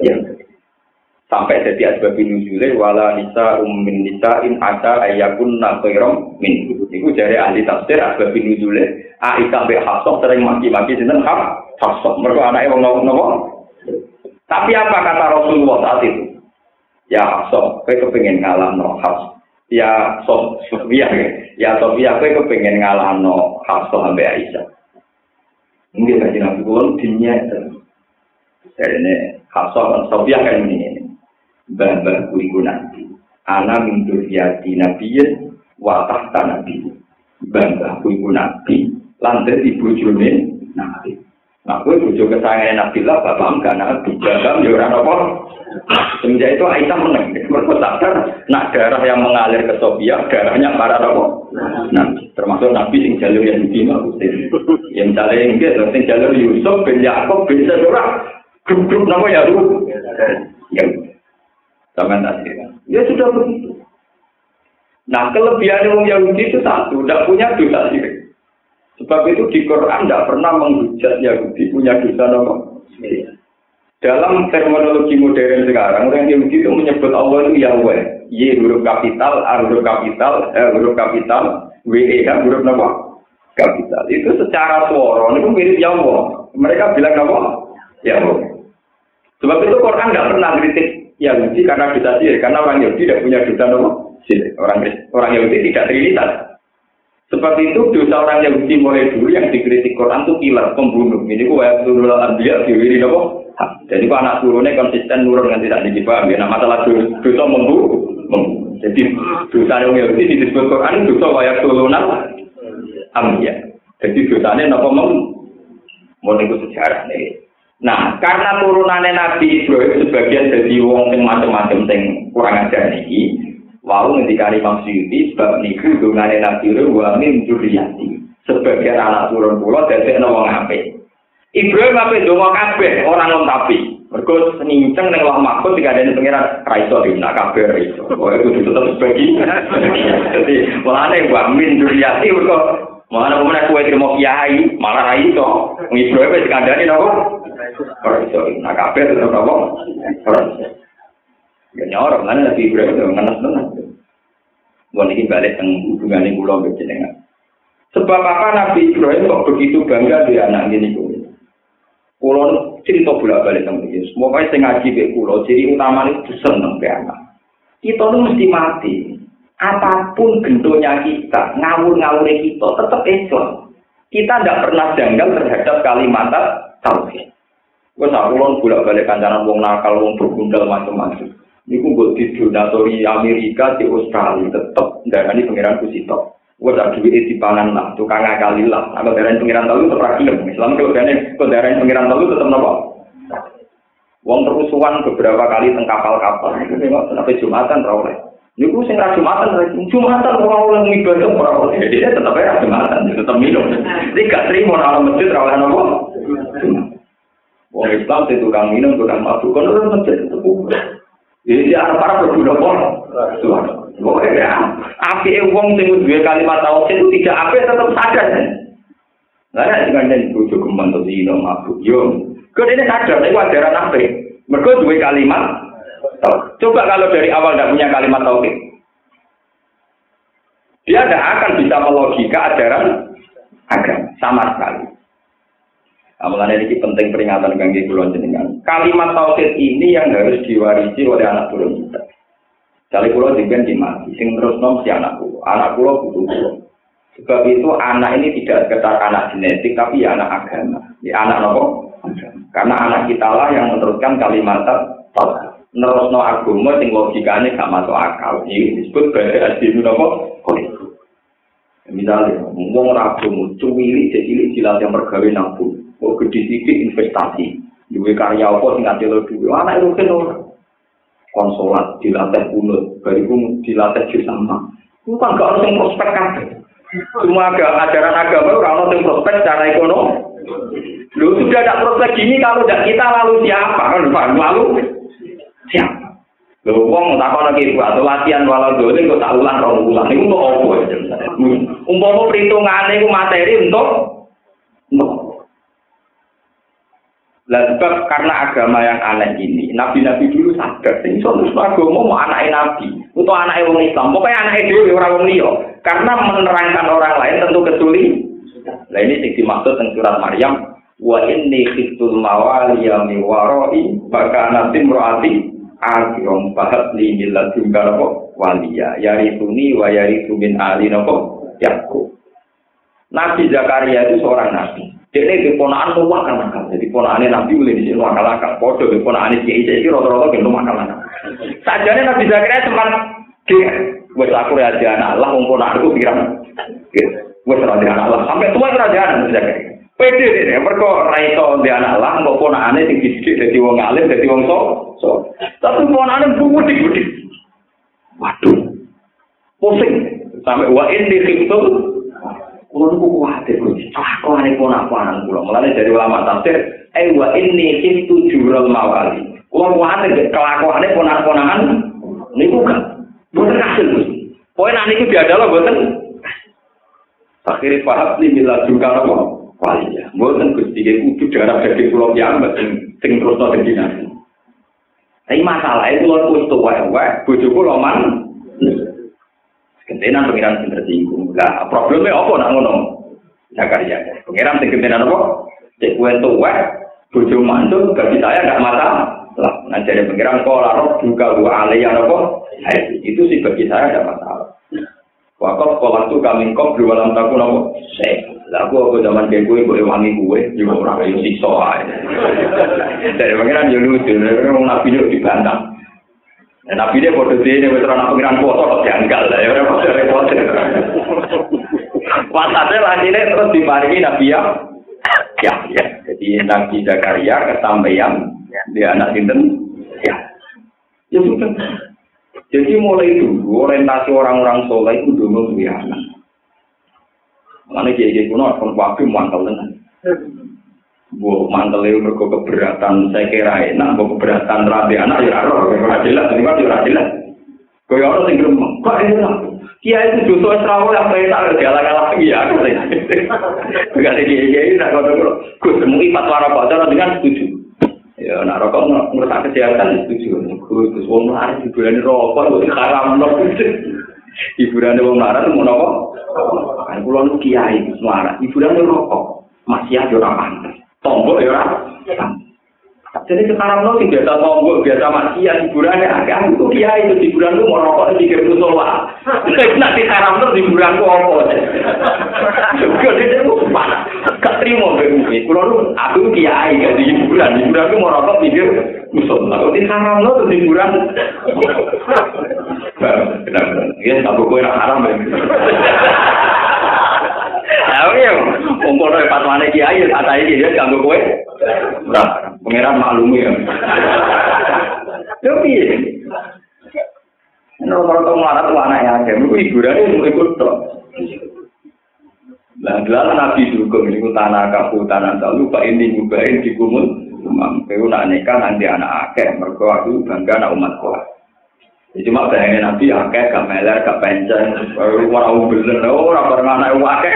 [SPEAKER 1] Ya. Sampai jadi asbab nuzule wala nisa ummin nisa in ada ayakun khairam min. Iku jare ahli tafsir asbab nuzule Aisyah be Hafsah sering maki-maki sinten Hafsah. Mergo anake wong nopo? Tapi apa kata Rasulullah saat itu? Ya Hafsah, kowe kepengin ngalahno Hafsah. Ya Sofia, ya Sofia, kowe kepengin ngalahno Hafsah ambek Aisyah. Mungkin kaji nabi kulon dunia itu. Jadi ini kan Sofia kan ini. Mbah-mbah kuriku nanti. Ana min duriyati nabiyin wa tahta nabi. Mbah-mbah kuriku nabi. Lantai ibu june nabi. Nah, gue bujuk kesayangan Nabi lah, bapak enggak nabi. Bapak ya orang apa? Semenjak itu Aisyah menang. Mereka nak darah yang mengalir ke Sofia, darahnya para apa? Nah, termasuk Nabi sing jalur yang diterima. Yang misalnya yang gitu, sing jalur Yusuf bin Yaakub bin Sedora, grup-grup nama ya lu. Ya, Jangan tadi. Ya sudah begitu. Nah, kelebihan orang Yahudi itu satu, tidak punya dosa sirik. Sebab itu di Quran tidak pernah menghujat Yahudi punya dosa nomor. Dalam terminologi modern sekarang, orang Yahudi itu menyebut Allah itu Yahweh. Y huruf kapital, A huruf kapital, H huruf kapital, W E H huruf apa? Kapital. Itu secara suara, itu mirip Yahweh. Mereka bilang apa? Yahweh. Sebab itu Quran tidak pernah kritik Yahudi karena dosa sirik, karena orang Yahudi tidak punya dosa sirik. Orang orang Yahudi tidak trinitas. Sebab itu dosa orang Yahudi mulai dulu yang dikritik Quran itu killer, pembunuh. Ini ku ayat turun anbiya diwiri nopo. Jadi ku anak turunnya konsisten nurun dengan tidak dipaham. Ya, nah masalah dosa membunuh. Jadi dosa yang Yahudi disebut Quran dosa ayat turun anbiya. Jadi dosanya nopo mem. Mau sejarah nih. Nah, karena turunannya Nabi Ibrahim sebagian dari wong sing macam-macam sing kurang ajar niki, wau ngendika Imam Suyuti sebab niku dungane Nabi Ibrahim wa min. Sebagian anak turun kula dadekno wong apik. Ibrahim ape donga kabeh orang wong tapi. Mergo ninceng ning Allah Mahfud dikandani pengiran ra iso dina kabeh ra iso. Oh itu tetep sebagian. Jadi, mulane wa min dzurriyyati mergo Mana pemenang kue terima kiai, malah rai itu. Ibrahim wis kandhani napa? Orang iso, nah kafir itu apa? Orang iso. Ya nyorok, mana Nabi Ibrahim itu ngenes tenan. Gue ini balik tentang hubungan. Sebab apa Nabi Ibrahim kok begitu bangga di anak ini kulo? Kulo cerita bolak balik tentang ini. Semoga saya ngaji ke kulo, jadi utama itu seneng anak. Kita itu mesti mati. Apa pun bentuknya kita, ngawur-ngawur kita, tetap Islam. Kita tidak pernah janggal terhadap kalimat tauhid. Gue sakulon bolak balik kancanan wong nakal, wong bergundal macam-macam. Niku gue di donatori Amerika di Australia tetep darani pangeran Kusito. Gue tak duit di pangan lah, tukang ngakali lah. Aku darani pangeran telu tetep rakyat. Islam kalau darani darani pangeran telu tetep nopo. Wong terusuhan beberapa kali teng kapal-kapal. Itu memang sampai Jumatan rawleh. Niku sing ra Jumatan, Jumatan ora oleh ngibadah ora oleh. Jadi tetep ra Jumatan, tetep minum. Jadi gak terima ora masjid ra oleh nopo. Wong Islam itu tukang minum, tukang mabuk, kan orang masjid itu. Jadi dia para ya, api wong sing dua kalimat tauhid itu tidak api tetap sadar. Lah nek ngandel bojo geman to dino mabuk yo. Ini sadar nek ajaran api. Mergo dua kalimat Coba kalau dari awal tidak punya kalimat tauhid. Dia tidak akan bisa melogika ajaran agama sama sekali. Amalan ini penting peringatan kangge kulon jenengan. Kalimat tauhid ini yang harus diwarisi oleh anak turun kita. Kali kulon jenengan dimati, sing terus nom si anak kulo. Anak kulo butuh kulo. Sebab itu anak ini tidak sekedar anak genetik, tapi ya anak agama. Ya anak nopo? Karena anak kita lah yang meneruskan kalimat tauhid. Nerus no agama, sing logikanya gak masuk akal. Ini disebut berarti adinu nopo? Misalnya, ngomong rabu, cuwili, jadi jilat yang pergawe nabung. Oh, gede investasi. Dua karya apa sih ngasih lo dulu? Anak itu kan konsolat dilatih kunut, bariku dilatih jus sama. Itu kan gak harus prospek kan? Semua agak ajaran agama kalau yang prospek secara ekonomi. Lu sudah ada prospek gini kalau tidak kita lalu siapa kan? Lalu siapa? Lho wong takon lagi atau latihan walau dole kok tak ulang rong ulang iku kok opo Umpama perhitungane iku materi untuk Lah sebab karena agama yang aneh ini, nabi-nabi dulu sadar, sing iso terus agama mau anaknya nabi, atau anaknya wong Islam, pokoknya anaknya dhewe ora wong liya. Karena menerangkan orang lain tentu ketuli. Nah ini sing dimaksud teng surat Maryam, wa inni khiftul mawaliya mi maka nanti murati akirom bahat li miladun karabo waliya, yarituni wa yaritu min ali nopo yakub. Nabi Zakaria itu seorang nabi. Jadi di ponaan luar kan akal. Jadi ponaannya Nabi boleh di sini akal akal. Podo di ponaannya kiai kiai rata-rata gitu akal akal. Sajane Nabi Zakaria cuma dia, gue aku raja anak Allah, mau ponaanku pikiran. Gue raja anak Allah. Sampai tua raja anak Nabi Zakaria. Pede deh, mereka raito di anak Allah, mau ponaannya tinggi sedikit dari wong alim, dari wong so. So, tapi ponaannya budik budik. Waduh, pusing. Sampai wa ini khiftul Kulo niku kuwatir Gusti. Kelakuane ponak-ponakan kula. Mulane dari ulama tafsir, "Eh wa inni khiftu jurul mawali." Kulo kuwatir kelakuane ponak-ponakan niku kan. Boten kasil. Pokoke nek niku diadalo boten. Akhirnya paham nih mila juga apa? Walinya. Boten Gusti iki kudu darah dadi kula piyambak sing sing terus dadi nabi. Tapi masalah itu lho kudu wae-wae bojoku loman Kentenan pengiran sing tersinggung. Lah problemnya apa nak ngono? Zakaria. Pengiran sing kentenan apa? Cek kue tuwek, bojo mantu, bagi saya nggak masalah. Lah, nah jadi pengiran kok larok juga gua aliyah apa? Itu sih bagi saya ada masalah. Wakaf sekolah tuh kami kok dua dalam takun apa? Saya, lah aku aku zaman kayak gue, gue wangi gue, juga orang kayak sikso aja. Dari pengiran ya lucu, nabi itu dibantah. Dan nabi dia bodoh dia, dia betul anak pengiran foto, kok janggal lah, ya repot repot. Wasatnya lagi ini terus diparingi nabi ya, ya, ya. Jadi nabi Zakaria kesampaian dia anak sinten, ya, ya sudah. Jadi mulai dulu orientasi orang-orang soleh itu dulu punya anak. Mana jadi kuno kon wakil mangkal dengan. Mantel itu mereka keberatan saya kira enak, bu keberatan rabi anak ya roh, ya jelas, ini kan ya jelas. Kau yang orang tinggal kok enak. Kia itu justru esrawa yang saya tak galak-galak lagi ya. Gak ada dia tak kau tahu. Gus mungkin fatwa rokok cara dengan setuju. Ya, nak rokok ngerusak kesehatan setuju. Gus, wong lain hiburan rokok, gus haram loh. Hiburan wong lain mau nopo? Kan pulau kiai semua. Hiburan rokok masih ada orang. Tombol ya. Jadi sekarang lo biasa tombol, biasa maksiat hiburannya agak itu dia itu hiburan lu mau rokok di kiri musola. Nanti sekarang lo hiburan lu apa? Gak dia itu mana? Gak terima begini. Kalau lu aku kiai gak di hiburan, hiburan lu mau rokok di musola. Kalau di sekarang lo hiburan. Benar-benar. Ya, tak gue haram ya. Ayo ya, dari fatwane kiai, kata ini dia ganggu kue. Nah, pangeran maklumi ya. Tapi ini orang-orang melarat tuh anak yang ada, itu hiburan itu ikut toh. Nah, gelar Nabi dukung ini tanah kafu tanah tahu pak ini juga ini dikumul. Mampu nak nikah nanti anak akeh, mereka aku bangga anak umat kuat. Cuma bayangin Nabi akeh, gak meler, orang bener, orang bareng anak akeh.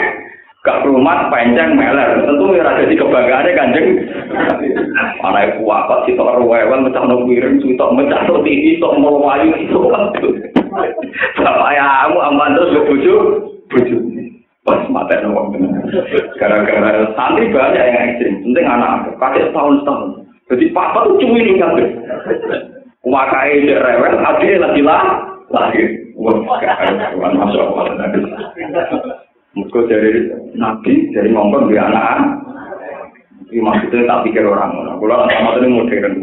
[SPEAKER 1] Gak rumah panjang meler tentu ya ada di kebanggaannya kanjeng anak ibu apa sih tok rewel mecah no piring tok mecah no tinggi tok mau wayu itu bapak ya kamu aman terus ke buju buju pas mata no gara-gara santri banyak yang ekstrim penting anak kakek setahun setahun jadi papa tuh cuma ini kan wakai rewel adiknya lagi lah lahir wah masuk Allah Mereka dari Nabi, dari ngomong di anak Ini maksudnya tak pikir orang. Kalau sama itu modern.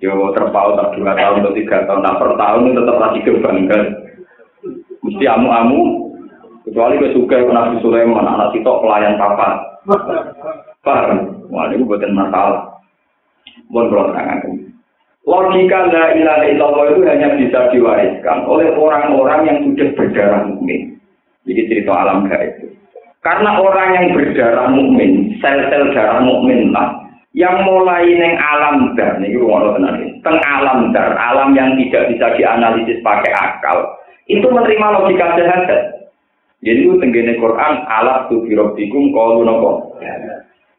[SPEAKER 1] Yo terpaut tak dua tahun atau tiga tahun, nah per tahun tetap lagi kebanggaan. Mesti amu-amu, Kecuali ke suka Nabi Sulaiman, anak sitok pelayan papa. Paham? Wah, ini bukan masalah. Mohon kalau terangkan. Logika la ilaha illallah itu hanya bisa diwariskan oleh orang-orang yang sudah berdarah mukmin. Jadi cerita alam gaib. Karena orang yang berdarah mukmin, sel-sel darah mukmin lah, yang mulai neng alam dar, nih tenang, teng alam dar, alam yang tidak bisa dianalisis pakai akal, itu menerima logika sehat. Jadi itu tenggene Quran alat tu birobikum kalau nopo.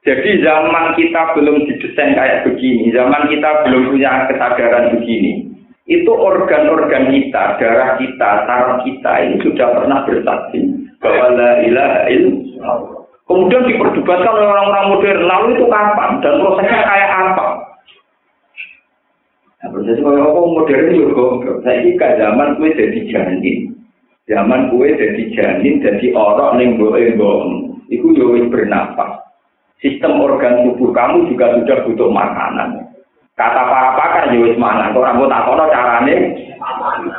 [SPEAKER 1] Jadi zaman kita belum didesain kayak begini, zaman kita belum punya kesadaran begini, itu organ-organ kita, darah kita, saraf kita ini sudah pernah bersaksi bahwa la ilaha illallah. Kemudian diperdebatkan oleh orang-orang modern, lalu itu kapan dan prosesnya kayak apa? Nah, proses kayak apa modern juga, saya ini ke zaman kue jadi janin, zaman kue jadi janin, jadi orang yang bohong, itu juga bernafas. Sistem organ tubuh kamu juga sudah butuh makanan. Kata para pakar ya wis mangan, ora mbok takono carane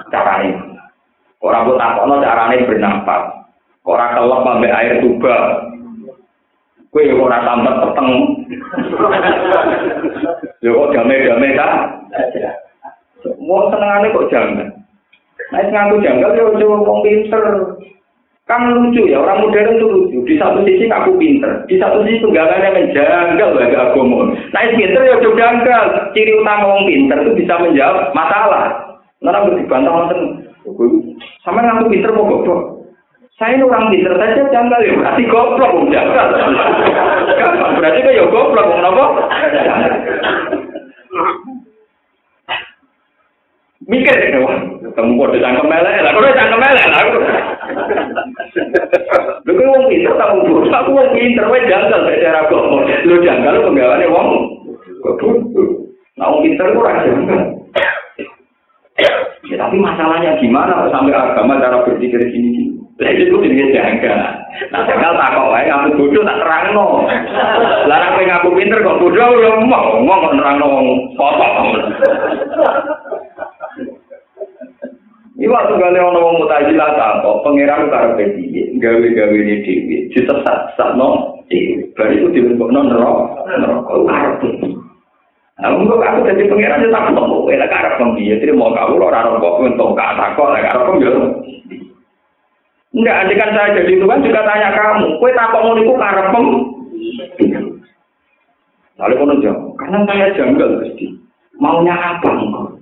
[SPEAKER 1] carane. Ora mbok takono carane bernafas. Ora kelep ambek air tuba. Kowe ora tambah peteng. Yo kok jame-jame ta? Wong senengane kok jangan. Nek ngaku janggal yo coba wong pinter. Kan lucu ya, orang modern itu lucu. Di satu sisi aku pinter, di satu sisi tunggakannya menjanggal bagi agama. Nah, pinter ya coba janggal. Ciri utama orang pinter itu bisa menjawab masalah. Nara bantah nonton, sama aku pinter mau goblok. Saya ini orang pinter saja janggal ya, berarti goblok mau janggal. Gampang, berarti kan ya goblok mau apa? Mikir ya, ketemu kode cangkem melek lah, kode cangkem melek lah. Lu kan wong pinter bodoh, aku wong pinter, wae janggal nek cara agama. Lu janggal penggawane wong. Nah wong pinter ku ora janggal. Ya, tapi masalahnya gimana sampai agama cara berpikir gini gini. Lah itu jadi janggal. Nah janggal tak kok wae aku bodoh tak terangno. Larang pengen aku pinter kok bodoh mau ngomong kok nerangno wong. Cuma tunggalnya orang orang muda aja pangeran karepe pedi, gawe gawe ini dewi, cita sak sak no, dari itu dibentuk non rok, rok kau Namun kok aku jadi pangeran ya tak mau, ya tak karo pun dia, jadi mau kau lo raro kok untuk kata kok, tak karo pun. Enggak, nanti kan saya jadi itu kan juga tanya kamu, kue tak mau niku karo pun. Lalu kau nunjuk, karena saya janggal pasti, maunya apa engkau?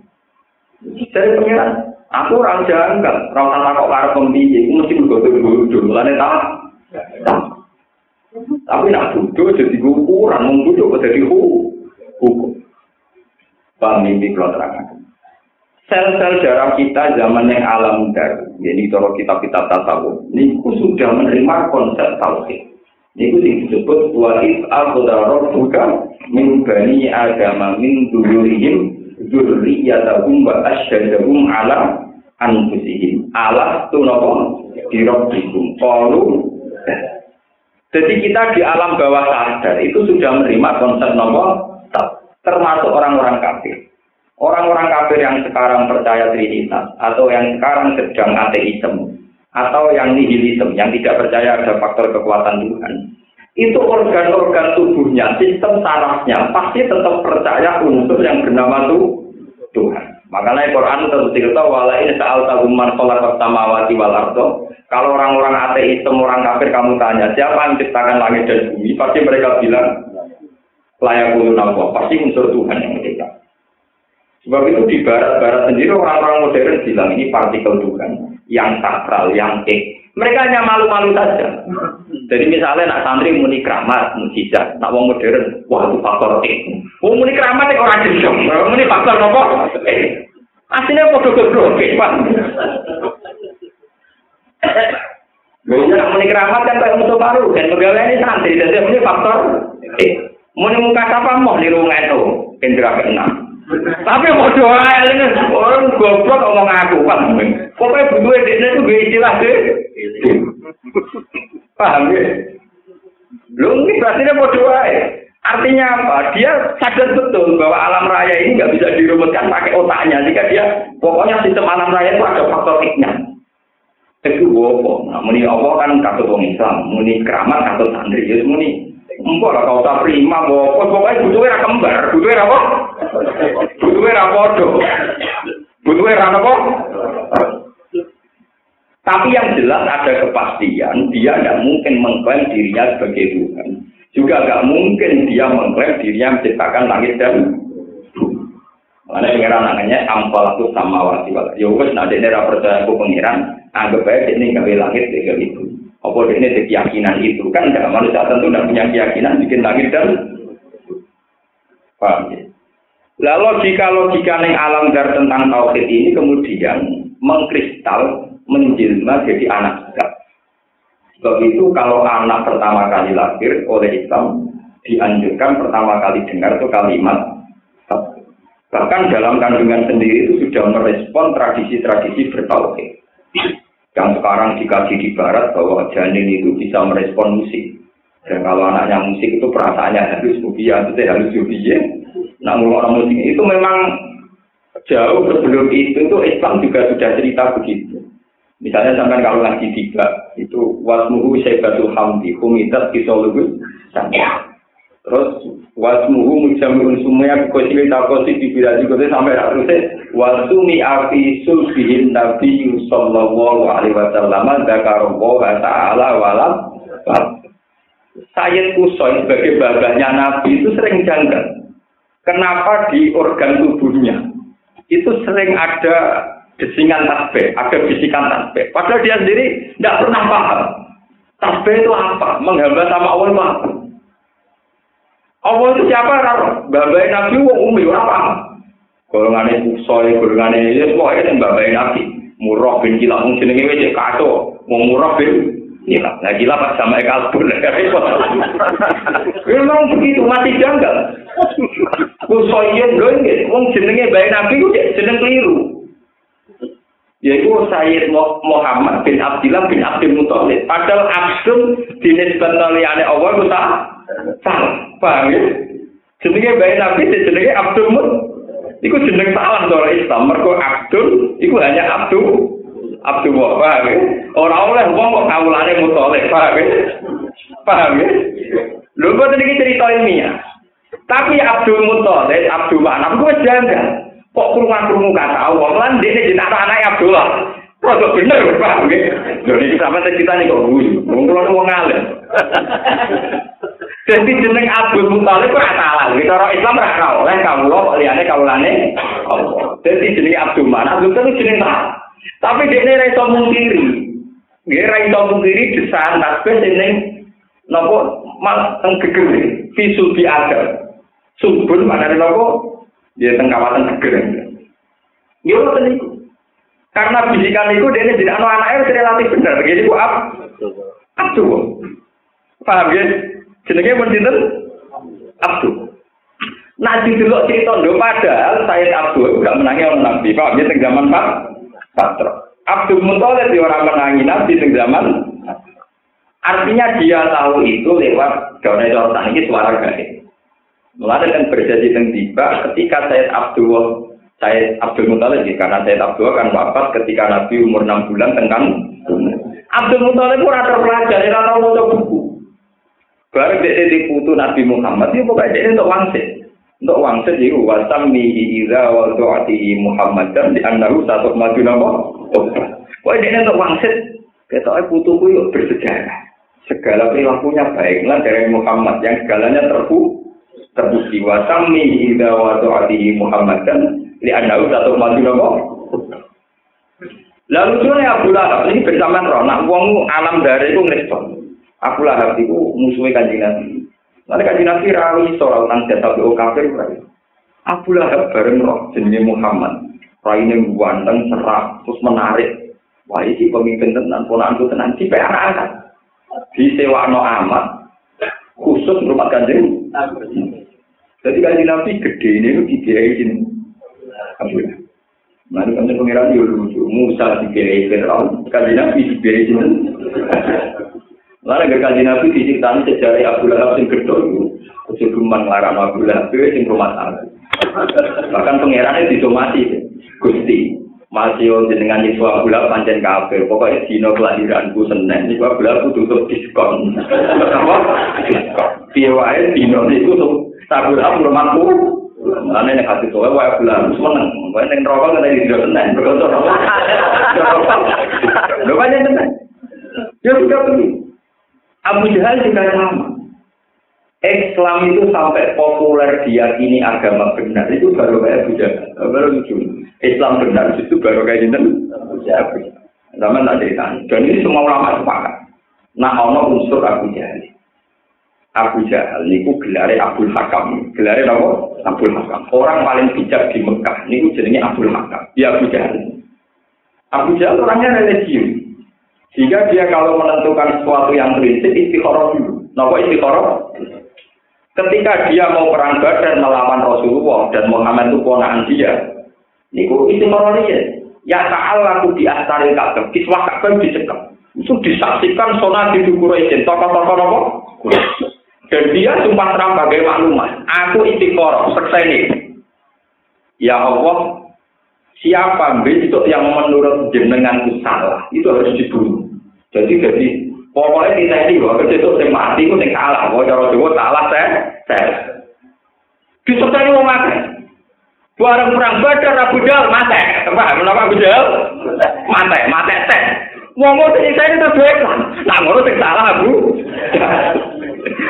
[SPEAKER 1] Saya pangeran, Aku orang janggal, orang sama kok karo pembiye, aku mesti bergodo bodoh, mulane tak. Tapi nak bodoh jadi ukuran, mau bodoh kok jadi hukum. Paham ini kalau terangkan. Sel-sel darah kita zaman yang alam dar, jadi kalau kitab-kitab tasawuf, ini sudah menerima konsep tauhid. Ini disebut wa'id al-qudarot bukan min bani agama min dulurihim dzurriyyatahum wa asyhadahum ala anfusihim. Alas tu nopo dirobbikum qalu. Jadi kita di alam bawah sadar itu sudah menerima konsep nopo termasuk orang-orang kafir. Orang-orang kafir yang sekarang percaya trinitas atau yang sekarang sedang ateisme atau yang nihilisme yang tidak percaya ada faktor kekuatan Tuhan itu organ-organ tubuhnya, sistem sarafnya pasti tetap percaya unsur yang bernama Tuhan. Makanya Quran tentu cerita wala ini saal tahuman kolak samawati wal ardo. Kalau orang-orang ateis, orang kafir kamu tanya siapa yang menciptakan langit dan bumi, pasti mereka bilang layak Allah, pasti unsur Tuhan yang mencipta. Sebab itu di barat-barat sendiri orang-orang modern bilang ini partikel Tuhan yang sakral, yang ek. Mereka hanya malu-malu saja. Jadi misalnya nak santri muni keramat, mujizat, nak wong modern, wah itu faktor ek. Wong muni keramat itu orang gendong, muni faktor apa? Aslinya podo goblok, Pak. Bisa muni keramat kan kayak musuh baru, dan pegawai ini santri, jadi muni faktor. Eh, muni muka siapa mau di rumah itu, kendera keenam. Tapi mau doa ini orang goblok ngomong aku kan. Pokoknya butuh dia itu gue istilah deh. Paham ya? Lu ini berarti mau doa Artinya apa? Dia sadar betul bahwa alam raya ini nggak bisa dirumuskan pakai otaknya. Jika dia pokoknya sistem alam raya itu ada faktor X-nya. Itu wopo. Nah, muni Allah kan katut wong Islam, muni keramat katut santri, ya muni. Empok lah kau tak prima. Pokoknya butuhnya kembar, butuhnya apa? Butuhnya ra podo. Butuhnya ra apa? Tapi yang jelas ada kepastian, dia tidak mungkin mengklaim dirinya sebagai Tuhan. Juga nggak mungkin dia mengklaim dirinya menciptakan langit dan Mana pengiran namanya ampal aku sama wasi wala. Ya wes nanti ini percaya aku pengiran, anggap aja ini nggak langit tiga itu. Apa ini keyakinan itu kan tidak manusia tentu tidak punya keyakinan bikin langit dan paham ya? Lalu jika logika neng alam dar tentang tauhid ini kemudian mengkristal menjelma jadi anak kita. Sebab itu kalau anak pertama kali lahir oleh Islam dianjurkan pertama kali dengar itu kalimat Bahkan dalam kandungan sendiri itu sudah merespon tradisi-tradisi bertauhid. Yang sekarang dikaji di barat bahwa janin itu bisa merespon musik. Dan kalau anaknya musik itu perasaannya harus mubiya, itu harus mubiya. Nah, orang musik itu memang jauh sebelum itu, itu Islam juga sudah cerita begitu. Misalnya sampai kalau ngaji tiga, itu wasmuhu syaibatul hamdi, humidat kisolugus, Terus wasmuhu mujamiun sumaya kosi ta kosi di bila juga sampai terus wasumi afi sulbihin nabi sallallahu alaihi wasallam dzakarallaha ta'ala walam Sayyid Kusoi sebagai babahnya Nabi itu sering janggal. Kenapa di organ tubuhnya itu sering ada desingan tasbih, ada bisikan tasbih. Padahal dia sendiri tidak pernah paham. Tasbih itu apa? Menghamba sama Allah itu apa? Allah itu siapa? Babai Nabi wong umi ora paham. Golongane kusoi, golongane ya semua itu babai Nabi. Murah bin kila mung jenenge wis kato, wong murah bin kila. Nah pas sama kalbun repot. Memang begitu mati janggal. Kusoi yen lho wong jenenge babai Nabi ku jeneng keliru. yaitu Sayyid Muhammad bin Abdullah bin Abdul Muthalib. Padahal Abdul dinisbatkan oleh Allah itu tak salah. Paham ya? Jenenge bayi Nabi jenenge Abdul Muthalib. Iku jeneng salah cara Islam. Mergo Abdul iku hanya Abdul Abdul paham ya? Ora oleh wong kok kawulane Muthalib, paham ya? Paham ya? Lho iki cerita ilmiah. Tapi Abdul Muthalib, Abdul Manaf kuwi janggal. Kok kurungan-kurungan kata wong lan dene jeneng anak Abdullah. Kok bener paham nggih. Lho iki cerita nih kok guyu. Wong kula wong alim. Jadi jeneng Abdul Muthalib ora salah. Iki cara Islam ora kau oleh kawula kok liyane kawulane Allah. Jadi jeneng Abdul Mana Abdul itu jeneng tak. Tapi dene ra iso mungkiri. Nggih ra iso mungkiri desahan tasbih jeneng napa mal teng gegere. Visul bi ada. Subun mana napa dia teng kawasan geger. Ya ngoten niku. Karena bisikan itu dia jadi anak anak itu relatif benar. Jadi ku apa? Abdu. Paham ya? Jenenge pun sinten? Abdu. Nah didelok cerita ndo padahal saya Abdu enggak menangi orang Nabi. Paham ya teng zaman Pak Patro. Abdul Muthalib di orang menangi Nabi teng zaman Artinya dia tahu itu lewat daunnya orang ini suara gaib. Mulai kan berjadi teng tiba ketika Said Abdul Said Abdul Muthalib karena Said Abdul kan wafat ketika Nabi umur enam bulan tengkan Abdul Muthalib pun ada pelajar, dia tahu mau buku. Baru dia di putu Nabi Muhammad, dia pokoknya dia untuk wangsit. Untuk wangsit itu wasam mihi iza wa Muhammad dan di anahu satu maju nama. Pokoknya dia untuk wangsit. Kita putuku yuk bersejarah. Segala perilakunya baiklah dari Muhammad yang segalanya terbuka terbukti wasami ida wa ta'ati Muhammadan. Li annahu satu mati nopo lalu lucunya Abu Lahab ini bersamaan roh. Nak wong alam dari itu ngerespon Abu Lahab itu musuhnya kanji Nabi. Nanti kanji Nabi rawi soal tentang jasa BO kafir Abu Lahab bareng roh jenenge Muhammad. Raine ganteng serak terus menarik. Wah ini pemimpin tenan ponakku tenan. Di PRA di sewa no amat khusus rumah kanjeng jadi kalau nabi gede ini itu dibiayai sini. Alhamdulillah. Mari kami pengiran di lucu. Musa dibiayai Fir'aun. Kaji nabi dibiayai sini. Lalu ke kaji nabi diceritakan sejarah Abu Lahab yang gede itu. Kecukupan larang Abu Lahab itu yang rumah tangga. Bahkan pengirannya disomasi. Gusti. Masih jenengan nyiswa gula pancen kafir. Pokoknya dino kelahiranku Senin, nyiswa gula aku tutup diskon. Apa? Diskon. Piye wae dino niku sabul aku rumahku. Mana yang kasih tua, wah bulan seneng. Yang rokok Senin. Berkotor rokok. Lu banyak Senin. Ya sudah pergi. Abu Jahal juga sama. Islam itu sampai populer diyakini agama benar itu baru kayak Abu Jahal. Baru lucu. Islam benar itu baru kayak Jinten. Sama tak cerita. Dan ini semua ulama sepakat. Nah, ono unsur Abu Jahal. Abu Jahal niku gelare Abdul Hakam. Gelare apa? Abdul Hakam. Orang paling bijak di Mekah niku jenenge Abdul Hakam. Ya Abu Jahal. Abu Jahal orangnya religius. Jika dia kalau menentukan sesuatu yang prinsip istikharah dulu. Napa istikharah? Ketika dia mau perang Badar melawan Rasulullah dan Muhammad itu ponakan dia, Niku itu dia. Ya ta'ala aku di astaril Ka'bah, kiswah Ka'bah dicekap. Itu disaksikan sonat di Quraisy, tokoh-tokoh apa? Dan dia sumpah terang bagai maklumat. Aku istiqoroh, sekseni. Ya Allah, siapa besok yang menurut jenenganku salah, itu harus dibunuh. Jadi jadi pokoknya kita ini bahwa besok saya mati, itu salah. Bahwa cara Jawa salah saya, saya. Disertai orang makan. Barang perang badar Abu Jahal mate. Paham menapa Abu Jahal? Mate, mate teh. Ngono sing saya itu duwe Nah ngono sing salah Abu.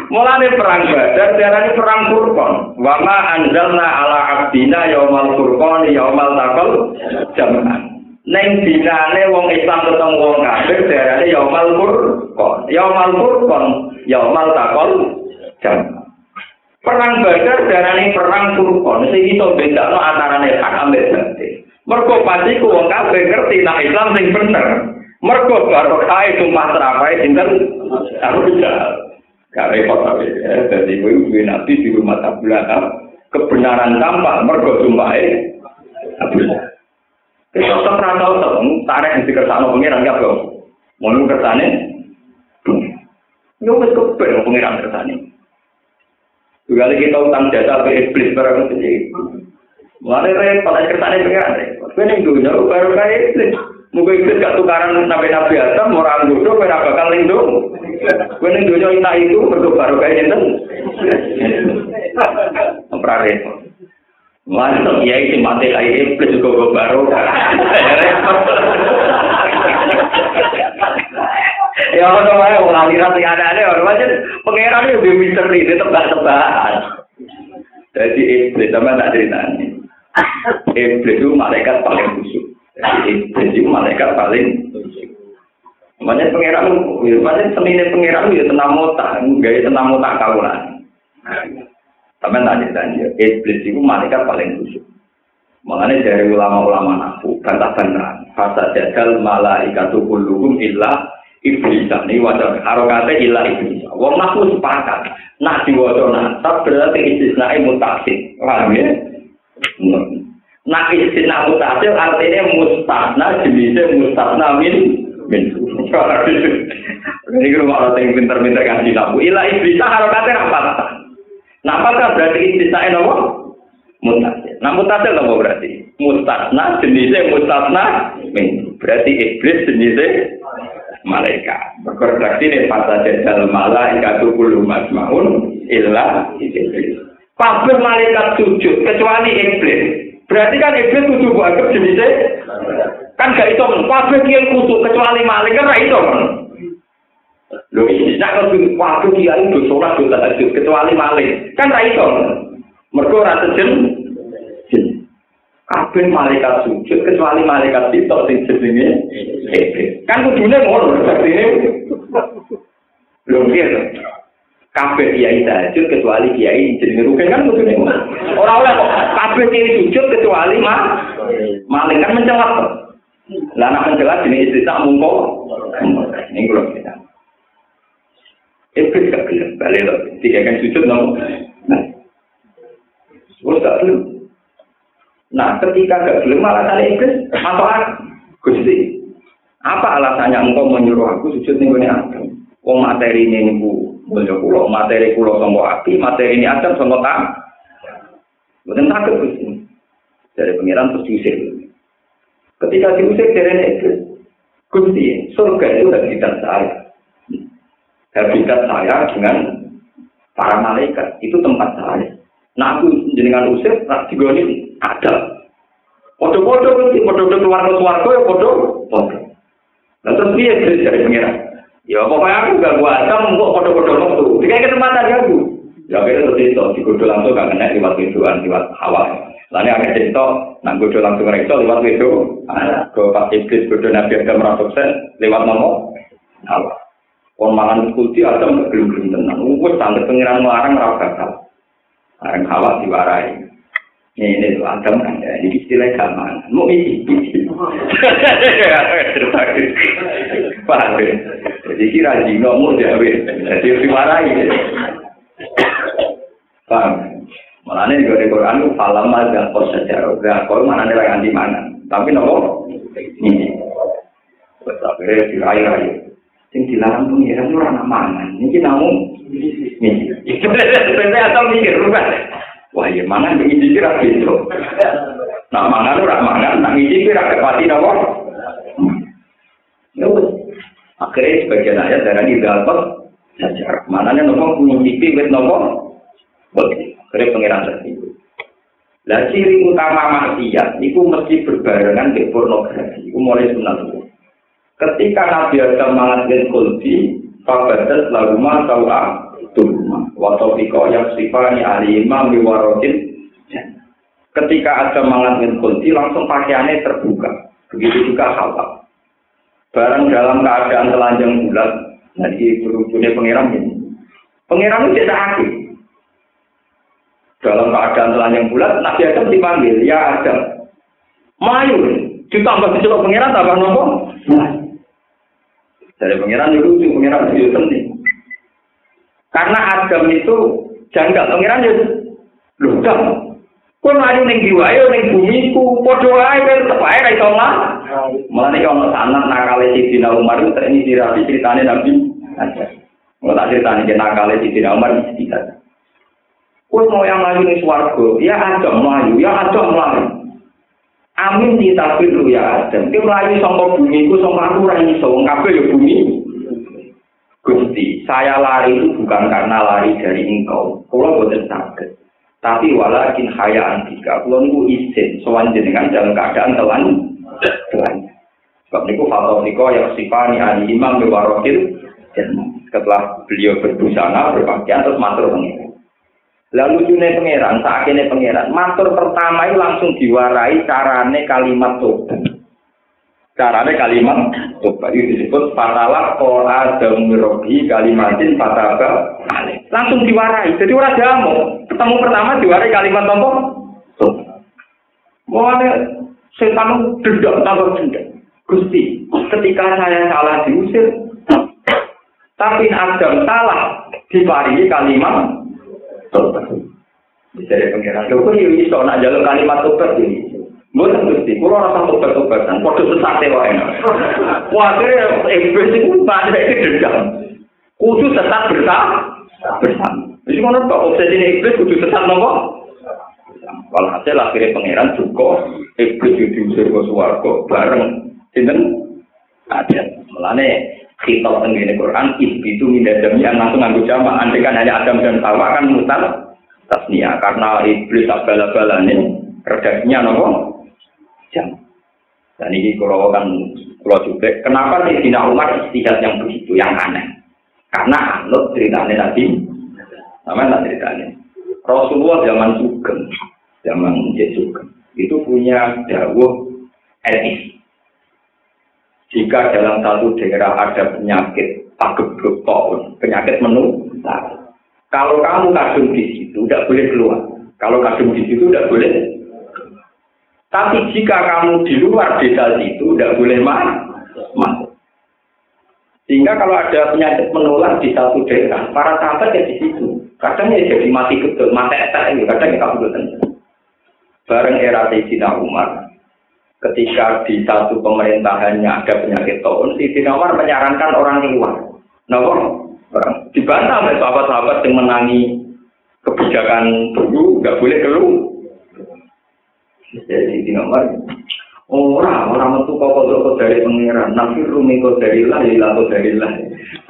[SPEAKER 1] Mulane perang badar diarani perang Furqan. Wa ma anzalna ala abdina yaumal furqan yaumal taqal jam'an. Neng dinane wong Islam ketemu wong kafir diarani yaumal furqan. Yaumal furqan yaumal taqal jam'an. Perang Badar darani perang Furqan sing iso bedakno antarane hak ambek batil. Mergo pasti wong kabeh ngerti nek Islam sing bener. Mergo barokah sumpah terapai sinten Abu Jahal. Gak repot tapi ya, jadi ibu ibu nabi di rumah tabulata kebenaran tampak mergo sumpah Abu Jahal. Kita tetap rantau tetap tarik di kersane pengiran gak bro. Mau kersane? Yo wis kepen pengiran kersane. Juga kita utang jasa ke iblis barang itu. Mulai repot, kesannya pengiran repot. Kau yang dunia baru kayak iblis. Mungkin iblis gak tukaran nabi-nabi Adam, orang bodoh, kau bakal lindung. Kau yang dunia itu itu, berdua baru kayak itu. Repot. Mulai ya itu mati kayak iblis juga baru. Ya ono wae wong aliran sing ada-ade ora wae pangeran yo misteri tebak-tebakan. Jadi iblis sama tak ceritanya. Iblis itu malaikat paling khusyuk. Jadi malaikat paling. Makanya pangeran, makanya senine pangeran ya tenang motak, gaya tenang motak kaulan. Sama tak ceritanya, iblis itu malaikat paling khusyuk. Makanya dari ulama-ulama naku, bantah-bantahan. Fasa jadal malaikatu kulluhum illa iblis ini wajar harokatnya ilah iblis. Wong naku sepakat. Nah diwajah nasab berarti istisnai mutasil. Paham ya? Nah istisna mutasil artinya mustasna jenisnya mustasna min min. Ini rumah orang yang pinter-pinter kan nabu. Ilah iblis harokatnya apa? Nah apakah berarti istisna apa? Mutasil. Nah mutasil apa berarti? Mustasna jenisnya mustasna min. Berarti iblis jenisnya malaikat. Berkoreksi ini pada jadal malaikat kullu masmaun illa iblis. Kabeh malaikat sujud kecuali iblis. Berarti kan iblis kudu anggap jenisnya kan gak itu. Kabeh kiai kudu kecuali malaikat ra itu. Lho iki nek kudu kabeh kiai do salat do tahajud kecuali malaikat. Kan ra itu. Mergo ora sejen kabeh malaikat sujud kecuali malaikat itu sing jenenge kan kudune ngono artine lho piye to kabeh kiai sujud kecuali kiai jenenge rugen kan kudune ngono ora oleh kok. Kabeh kiai sujud kecuali mah malaikat mencelat lah anak mencelat jenis istri tak mungko. Ini kalau kita Iblis gak gelap, balik loh. Tiga kan sujud dong. Nah, gak gelap. Nah, ketika gak gelem alasan iblis, apa Gusti? Apa alasannya engkau menyuruh aku sujud ning gone? Wong materi ini niku mulya kula, materi kula sangka api, materi ini Adam sangka tak. Mboten takut. Dari pengiran terus diusir. Ketika diusir dari iblis, Gusti, surga itu habitat saya. Habitat saya dengan para malaikat, itu tempat saya. Nah aku jenengan usir, tak digoni ada. Podo-podo podo-podo keluar ke suarga ya podo, podo. Lah terus piye dari pengiran? Ya pokoknya aku gak gua asam kok podo-podo waktu. Dikai kesempatan ya aku. Ya terus itu, digodo langsung gak kena lewat widuan, lewat hawa. Lalu akhirnya cerita, nang godo langsung rekso lewat widu. Ke pas iblis godo nabi Adam sukses lewat nomor hawa. Kon mangan kulti Adam gelem-gelem tenan. Wes sampe pengiran melarang ora bakal. Areng hawa diwarai. Ini ini Adam kan ya, ini istilah zaman. Mau isi, Paham ya? Jadi kira jino mau jawe, jadi dimarahi. Paham? Malah ini juga di Quran itu falam dan kos sejarah. Gak kau mana nih lagi mana? Tapi nopo ini. Terus akhirnya dirai-rai. Yang dilarang pengiran itu orang mangan. Ini namun ini. Itu sebenarnya atau mikir, bukan? Wah, ya mangan ngisi kira gitu. Nah, mangan ora mangan, nak ngisi kira kepati napa? Ya Akhirnya sebagian ayat darah di dapat sajar. Mananya nopo ngicipi wit nopo? Boleh. Akhirnya pengiran tersebut. Lah ciri utama maksiat itu mesti berbarengan dengan pornografi. Itu mulai sunat Ketika Nabi Adam mengatakan kulti, fabadat lagu ma tawa tuhma wa yang sifani alimah miwarotin ketika ada mangan kunci langsung pakaiannya terbuka begitu juga halal barang dalam keadaan telanjang bulat jadi berujungnya pengiram ini. Pengiram itu tidak aktif. Dalam keadaan telanjang bulat Nabi Adam dipanggil ya Adam mayu ditambah dicelok pengiram tambah nopo? Dari pengiram itu lucu pengiram itu penting karena Adam itu janggal. Pengiran ya lho dam. Kowe mlayu ning jiwa yo ning bumi ku padha wae tetep ae ra iso lah. Mulane yo ana sanad nakale Sidina Umar itu ini dirapi ceritane Nabi. Mau tak ceritane ke nakale Sidina Umar tidak. Kowe mau yang mlayu ning swarga, ya Adam mlayu, ya Adam mlayu. Amin ditafiru ya Adam. Ki mlayu saka bumi ku saka aku ra iso wong kabeh yo bumi. Gusti, saya lari itu bukan karena lari dari engkau. Kalau bukan sakit. Tapi walakin haya antika. Kalau niku izin. Soan jenengan dalam keadaan telan. Telan. Sebab niku fatau niko yang sifani ali imam bewarokil. Setelah beliau berbusana, berpakaian, terus matur pengiran. Lalu june pangeran, saat ini pangeran, matur pertama itu langsung diwarai carane kalimat tobat. Caranya kalimat coba itu disebut fatalah ko adam mirobi kalimatin fataba langsung diwarai. Jadi orang jamu ketemu pertama diwarai kalimat? Mau ada setan dendam tambah dendam. Gusti, ketika saya salah diusir, tapi Adam salah diparingi kalimat tobat. Bisa ada pengiran. Ini so nak jalur kalimat tobat ini. Mboten Gusti, kula rasa tobat-tobatan, padha sesate wae. Kuwatir iblis iku padha iki dendam. Kudu tetap bersama. Bersama. Wis ngono tok obsesi iblis kudu tetap nopo? Kalau hasil akhirnya pangeran juga iblis itu diusir ke suarga bareng sinten ada melane kitab tenggine Quran itu minda yang langsung nganggo jamaah andekan hanya Adam dan Hawa kan mutar tasnia karena iblis abala-balane redaksinya nopo jam. Dan ini kalau kan kalau juga, kenapa sih Sina Umar istihad yang begitu, yang aneh? Karena anut ceritanya tadi, namanya ceritanya. Rasulullah zaman Sugeng, zaman Sugeng, itu punya dawuh etis. Jika dalam satu daerah ada penyakit pagebluk tahun, penyakit menular, kalau kamu kadung di situ, tidak boleh keluar. Kalau kadung di situ, tidak boleh tapi jika kamu di luar desa itu tidak boleh masuk. Sehingga kalau ada penyakit menular di satu daerah, para sahabat ya di situ. Kadang ya jadi mati betul, mati etak ini, kadang ya kabupaten. Bareng era Sayyidina Umar, ketika di satu pemerintahannya ada penyakit tahun, Sayyidina Umar menyarankan orang keluar. Nah, orang dibantah oleh sahabat-sahabat yang menangi kebijakan dulu, nggak boleh keluar. Jadi di nomor Ora, ora metu kok kok dari pangeran. Nabi rumi kok dari lah, ya kok dari lah.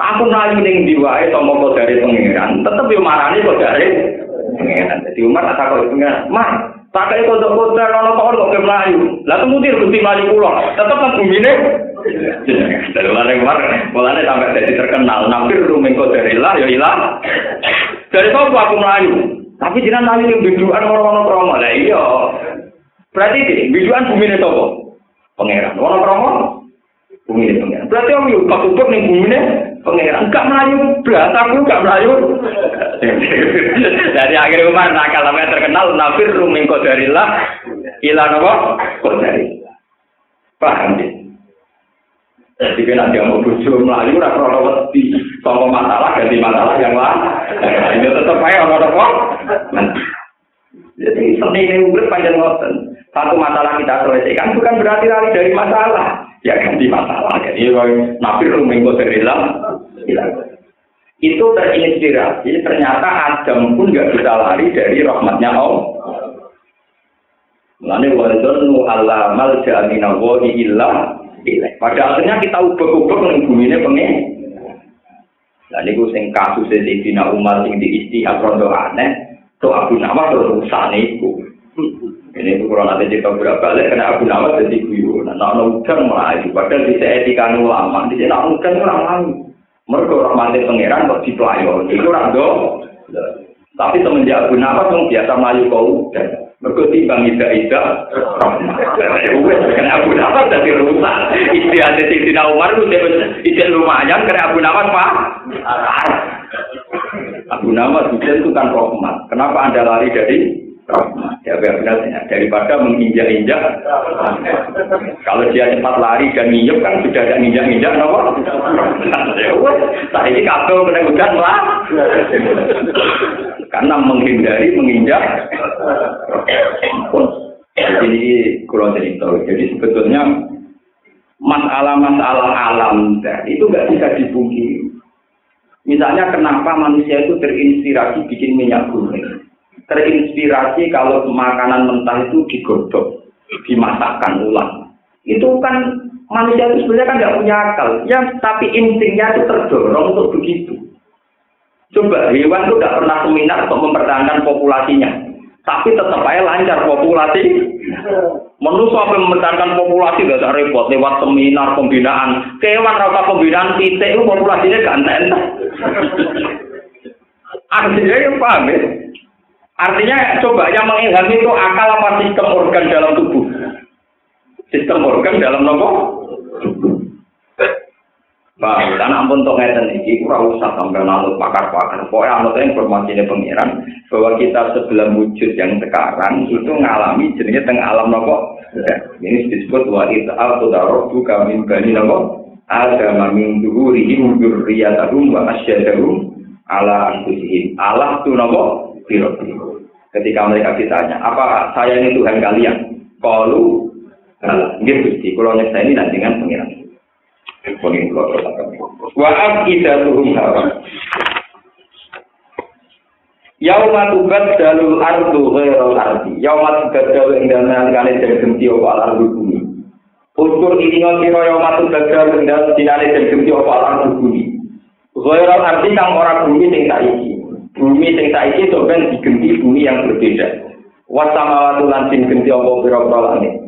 [SPEAKER 1] Aku mlayu ning ndi wae tombo kok dari pangeran, tetep yo marani kok dari pangeran. Jadi Umar tak kok pangeran, "Mas, pakai kodok kodok ono kok kok ke mlayu." Lah kemudian Gusti mlayu kula, tetep nang bumine. Dari mana Umar, mulane sampai jadi terkenal. Nabi rumi kok dari lah, ya ilah. Dari kok aku mlayu. Tapi jenengan mlayu ning biduan ono-ono promo. Lah iya. Berarti ini, biduan bumi ini apa? Pangeran. Orang kromo? Bumi ini pangeran. Berarti om yuk, pas nih bumi ini pangeran. Enggak melayu, berasa aku enggak melayu. Dari akhir umar, nakal namanya terkenal, nafir ruming kodarillah, ilan apa? Kodarillah. Paham ya? Jadi kan ada mau bujuk melayu, ora krono wedi. Sama masalah ganti masalah yang lain. Ini tetap aja orang apa? Jadi seni ini urip panjang ngoten. satu masalah kita selesaikan bukan berarti lari dari masalah. Ya ganti masalah. Jadi nabi rumengko serilam. Itu terinspirasi. Ternyata Adam pun nggak bisa lari dari rahmatnya Allah. Mulane nu Allah wa illa Pada akhirnya kita ubah-ubah ning bumine pengen. Lah niku sing kasus Sayyidina Umar sing diisti akrondo aneh, to Abu Nawas terus usane iku. Ini itu kurang nanti cerita berapa balik karena Abu Nawas jadi guyu. Nah, nah, udah melayu. Padahal di etika ulama, di sana udah orang lain. Mereka rahmatin pangeran kok dipelayo. Itu orang do. Tapi semenjak Abu Nawas yang biasa melayu kau udah. Mereka timbang ida ida. Karena Abu Nawas jadi rusak. Istri ada di Sina Umar itu lumayan karena Abu Nawas pak. Abu Nawas itu kan rahmat. Kenapa anda lari dari Ya benar daripada menginjak-injak. Kalau dia cepat lari dan nginjak kan sudah ada nginjak-injak, nopo. Saya ini kabel lah. Karena menghindari menginjak. Jadi kurang cerita. Jadi sebetulnya masalah-masalah alam itu nggak bisa dipungkiri. Misalnya kenapa manusia itu terinspirasi bikin minyak goreng terinspirasi kalau makanan mentah itu digodok, dimasakkan ulang. Itu kan manusia itu sebenarnya kan nggak punya akal, ya tapi instingnya itu terdorong untuk begitu. Coba hewan itu nggak pernah seminar untuk mempertahankan populasinya, tapi tetap aja lancar populasi. Menurut apa mempertahankan populasi gak ada repot lewat seminar pembinaan. Kewan rasa pembinaan titik itu populasinya entah. Artinya ya paham ya? Artinya coba yang mengilhami itu akal apa sistem organ dalam tubuh? Sistem organ dalam nopo? Pak, dan ampun untuk ngeten ini, kurang usah sampai nalut pakar-pakar. Pokoknya anut informasi ini pengiran bahwa kita sebelum wujud yang sekarang itu mengalami jenisnya tengah alam nopo. Ini disebut wa ita'al tudaroh buka min bani nopo. Ada mamin duhurihim durriyatahum wa asyadahum ala anfusihim. Allah tu nopo biro Ketika mereka ditanya, apa saya ini Tuhan kalian? Kalau Nggih Gusti, kula nyeksa ini nanti dengan pengiran. Pengin kula terus Wa afidatuhum hawa. Yauma tubaddalu ardu ghairal ardi. Yauma tubaddalu ing dalem nalikane den genti apa ardu bumi. Ukur ini ngira yauma tubaddalu ing dalem dinane den genti apa ardu bumi. Ghairal ardi kang ora bumi sing saiki. bumi sing saiki ben digenti bumi yang berbeda. Wasamawatu lan sing genti apa pira-pira langit.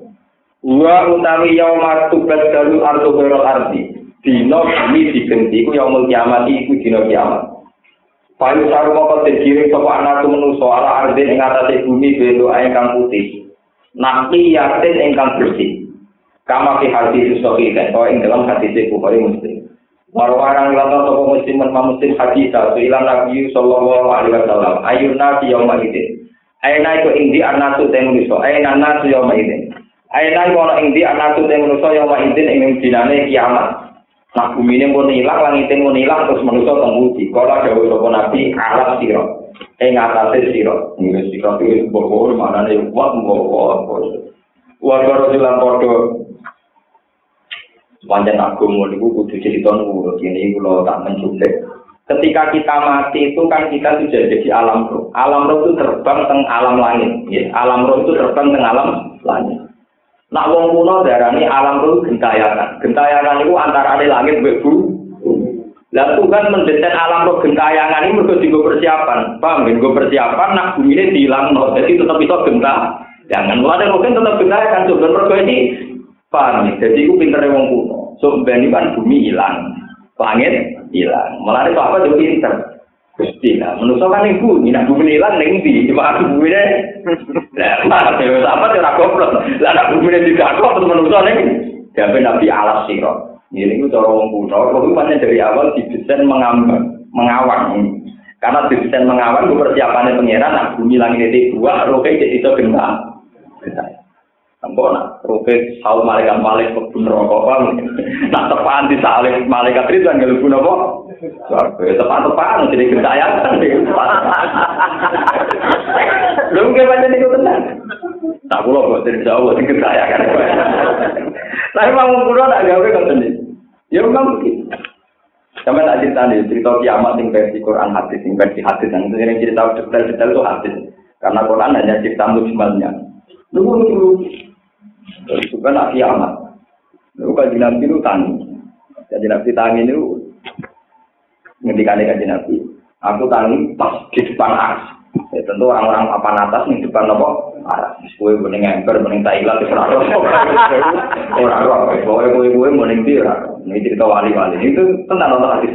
[SPEAKER 1] Wa utawi yauma tubat dalu ardu ghairu ardi. Dino bumi digenti ku yaumul kiamat iku dino kiamat. Pai saru apa tegiri sapa anakku menungso ala ardi ing atase bumi bendo ae kang putih. Nakli yatin ingkang bersih. Kama fi hati susoki kan kau ing dalam hati si bukhari muslim. Warwarang lantar toko muslim dan mamusim hati satu ilan nabi sallallahu alaihi wasallam. Ayun nabi yaumah itin. Aina iku indi anak tu tengu niso. Aina nabi yaumah itin. Aina orang indi anatu teng nuso yang mahidin ingin dinane kiamat. Nah bumi ini pun hilang, langit ini pun hilang, terus manusia tembuti. Kalau jauh sopo nabi, alat siro. Eh ngatasi siro. Ini siro itu bohong, mana nih, buat bohong. Warga Rasulullah Kodo, Panjang agama itu kudu cerita nurut ini kalau tak menculik. Ketika kita mati itu kan kita sudah jadi alam roh. Alam roh itu terbang teng alam langit. Ya. Alam roh itu terbang teng alam langit. Nak wong kuno darani alam itu gentayangan. Gentayangan itu antara langit mbek Lah Tuhan mendesain alam roh gentayangan ini mergo digo persiapan. Paham? Digo persiapan nak bumi ini dilangno. Jadi tetap bisa genta. Jangan mulai mungkin tetap gentayangan coba mergo ini paham? Jadi itu pinter wong kuno. So ben kan bumi hilang. Langit hilang. Mulai itu apa juga pinter. Gusti lah, menusuk kan ibu, nak bumi hilang neng di, cuma aku bumi Lah, apa cara goblok? Lah, nak bumi tidak kok, terus menusuk neng. Jadi nabi alas sirot. Ini itu cara wong kuno, itu dari awal didesain mengambang, mengawang. Karena didesain mengawang itu persiapannya pengiran, nah bumi langit itu dua, roke jadi itu gentar. Ampun, nak roke sahur malaikat malik kebun rokok, nak tepaan di salib malaikat itu kan gak apa? Tepat-tepat, jadi gentayan. Lu nggak baca itu tenang. Tak pulau buat dari Jawa, ini gentayan. Tapi mau kulo tak gawe ngoten iki. Ya memang begitu. Sama tak cerita nih, cerita kiamat yang versi Quran hadis, yang versi hadis, yang ini cerita detail-detail itu hadis. Karena Quran hanya cerita mujmalnya. Nunggu nunggu. Itu kan kiamat. Nunggu kaji nabi itu tani. Kaji nabi tani itu ngendikan kaji nabi. Aku tani pas di depan ars. Ya, tentu orang-orang papan atas di depan apa? marah. Kue mending ember, mending Thailand, orang orang. Pokoknya kue kue mending dia. Ini cerita wali-wali itu tentang nonton hadis.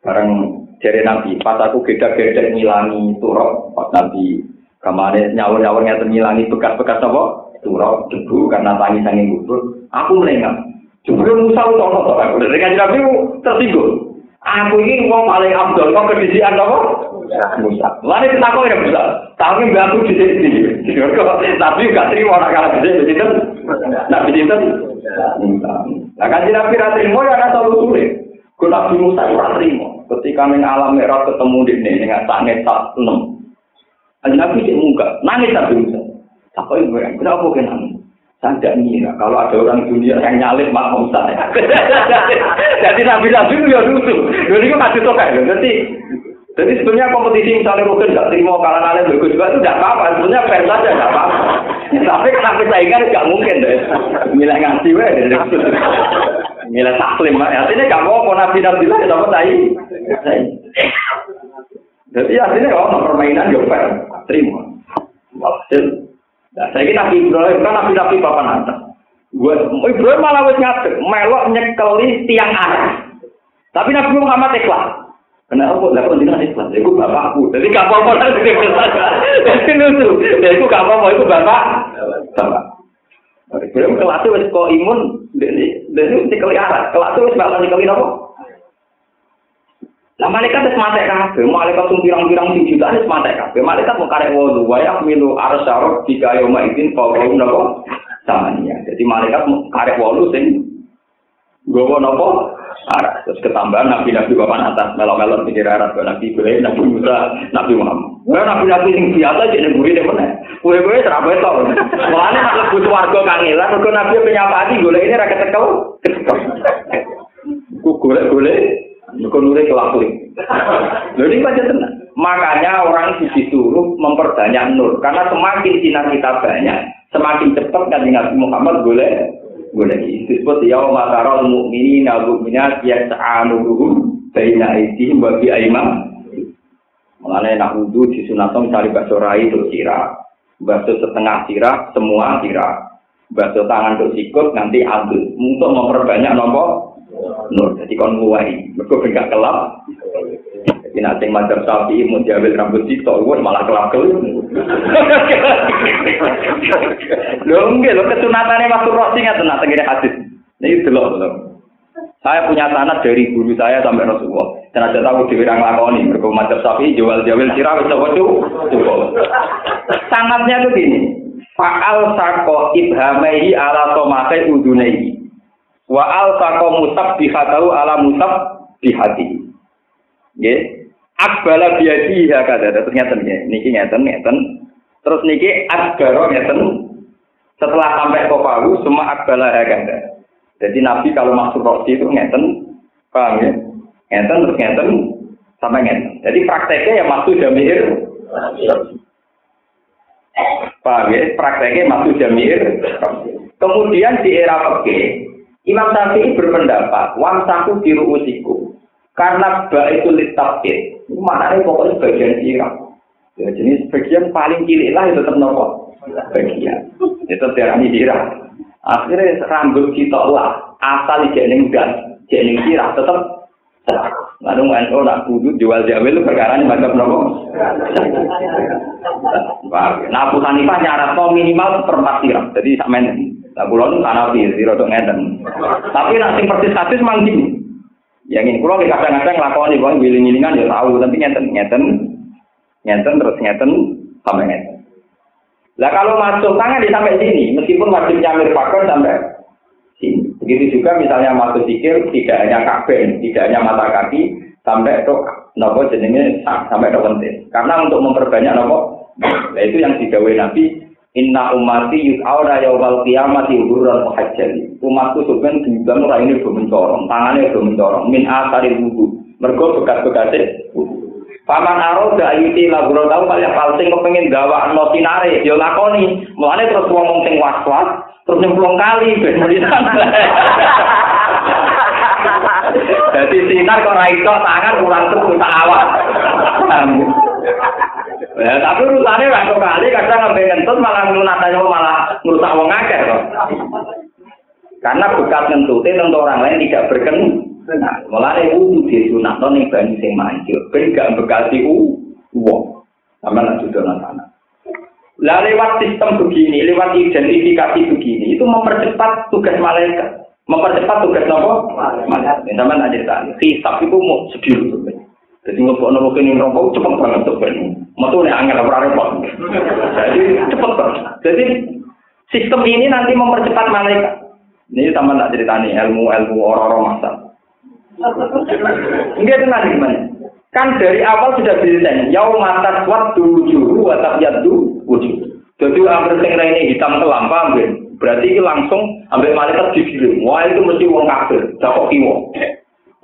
[SPEAKER 1] Bareng dari Nabi, pas aku geda-geda ngilangi turok, pas Nabi kemarin nyawur-nyawur nyata ngilangi bekas-bekas apa? Turok, debu karena tangi sanging gugur. Aku melengah. Jumlah Musa itu orang-orang. Dari Nabi tersinggung. Aku ini mau paling abdul, kok kedisian apa? Musa. Lalu kita kok ya Musa. Tapi nggak aku di sini. Tapi nggak terima orang kalah di sini. Itu nabi itu. Nah kan tidak kira terima ya ada selalu sulit. Kalau nabi Musa orang terima. Ketika neng alam merah ketemu di sini dengan tak enam. Aja nabi sih muka nangis nabi Musa. Apa yang gue? Kenapa nangis? Saya tidak ngira kalau ada orang dunia yang nyalip Mak Musa. Jadi nabi-nabi itu ya lucu. Jadi itu masih tokai. Jadi jadi sebenarnya kompetisi misalnya mungkin nggak terima kalah kalah bagus juga itu tidak apa-apa. Sebenarnya fair saja tidak apa-apa. Tapi kenapa saingan nggak mungkin deh. Milih ngasih weh. Milih taklim. Artinya nggak mau pun nabi nabi lah dapat tai. Jadi artinya kalau permainan ya fair. Terima. Walhasil. Nah, saya kira nabi Ibrahim kan nabi nabi bapak nanti. Gue Ibrahim malah wes ngatur melok nyekeli tiang arah. Tapi Nabi Muhammad ikhlas. Kenapa? Lah kok jenengan Islam? Iku bapakku. Jadi gak apa-apa lah jadi Jadi lucu. Ya iku gak apa-apa, iku bapak. Bapak. Belum kelas wis kok imun, dari dari mesti kelihatan. Kelas wis bakal dikali apa? Lah malaikat wis mate kabeh, malaikat sing pirang-pirang sing jutaan wis mate kabeh. Malaikat mau karek wudu, wa milu arsarok jika yoma idin fawqahum napa? Samania. Jadi malaikat mau karek wudu sing gowo napa? Arab. Terus ketambahan nabi-nabi papan atas melok-melok pikir Arab, nabi Ibrahim, nabi Musa, nabi Muhammad. Wah nabi-nabi yang biasa jadi negeri deh mana? Kue-kue terapi tau. Mulanya nak butuh warga kangelan, mereka nabi penyapati golek ini rakyat tekel. Ku golek-golek, mereka nuri kelakling. Jadi baca tenang. Makanya orang disuruh memperbanyak nur, karena semakin sinar kita banyak, semakin cepat kan Nabi Muhammad boleh boleh disebut ya makaral mukmini nabu minat ya ta'anuruhum baina aidihim wa bi aiman mengenai nak wudhu di sunatom cari bakso rai untuk sirah. Bakso setengah sirah semua sirah. Bakso tangan untuk sikut nanti adul untuk memperbanyak nomor nur. Jadi kon nguai mereka kelap jadi nanti macam sapi mau diambil rambut sitok malah kelap kelap Lho enggak, lho kesunatannya masuk roh sing ngaten nak tengene hadis. Ini delok lho. Saya punya sanad dari guru saya sampai Rasulullah. Dan ada tahu di bidang lakoni, mereka macam sapi, jual-jual sirah, waduh, cukup. Sanadnya tuh gini, Fa'al sako ibhamaihi ala somate udunaihi. Wa'al sako musab bihatahu ala musab bihati. Ya, akbala ya kata ternyata nih, niki ngeten ngeten Terus niki akbaro ngeten setelah sampai ke Palu semua akbala aganda. Jadi Nabi kalau masuk roksi itu ngeten, paham ya? Ngeten terus ngeten sampai ngeten. Jadi prakteknya ya masuk jamir. Paham ya? Prakteknya maksud jamir. Kemudian di era peke, Imam Syafi'i berpendapat, wamsaku biru usiku. Karena ba itu litabit. Mana ini pokoknya bagian sirah. Ya, jenis bagian paling cilik lah itu tetap nopo. Bagian. Itu tiarani sirah. Akhirnya rambut kita lah. Asal jening dan jening sirah tetap Lalu NU nak kudu jual jawil itu perkara ini macam nopo. Nah, Abu Hanifah nyarat minimal perempat sirah. Jadi sampean Lah kula nu anapi sira tok ngeten. Tapi sing persis hadis mang gini. Yang ini kula kadang-kadang nglakoni wong wiling-wilingan ya tahu, tapi ngeten ngeten ngeten terus ngeten sampai ngeten. Lah kalau masuk tangan di sampai sini, meskipun wajib nyamir pakon sampai sini. Begitu juga misalnya masuk sikil tidak hanya kabel, tidak hanya mata kaki, sampai itu nopo jenenge sampai ke penting. Karena untuk memperbanyak nopo, nah itu yang digawe Nabi Inna umati yus'auna yawmal qiyamati hurran muhajjali. Umatku sebenarnya dibilang orang ini belum mencorong, tangannya belum mencorong. Min asari wudu. Mergo bekas-bekasnya Paman aro da ayuti laburo tau kaya palsing kepengin gawa no sinare yo lakoni. Mulane terus wong sing was-was terus nyemplung kali ben Jadi sinar kok ra iso tangan kurang terus tak awak. Ya, tapi urusannya waktu kali kadang ngambil ngentut malah ngunatanya malah ngerusak wong akeh kok. Karena bekas ngentutnya tentu orang lain tidak berkenan. Nah, malah itu di sunat non yang banyak yang mancur, ben gak bekasi uang. Sama nak sudah sana. Lah lewat sistem begini, lewat identifikasi begini, itu mempercepat tugas malaikat. Mempercepat tugas nopo? Malaikat. Sama nak cerita, hisap itu mau sedih. Jadi boleh nunggu ini rokok cepet banget tuh kan. Metu nih angin apa repot. Jadi cepet banget. Jadi sistem ini nanti mempercepat malaikat. Ini sama tak ceritani ilmu ilmu orang-orang masa. Enggak tenang gimana? Kan dari awal sudah didesain. Yau mata kuat dulu juru, watak yadu wujud. Jadi ambil sing ini hitam kelam, paham Berarti ini langsung ambil malaikat digiring. Wah itu mesti uang kafir, dakok kiwo.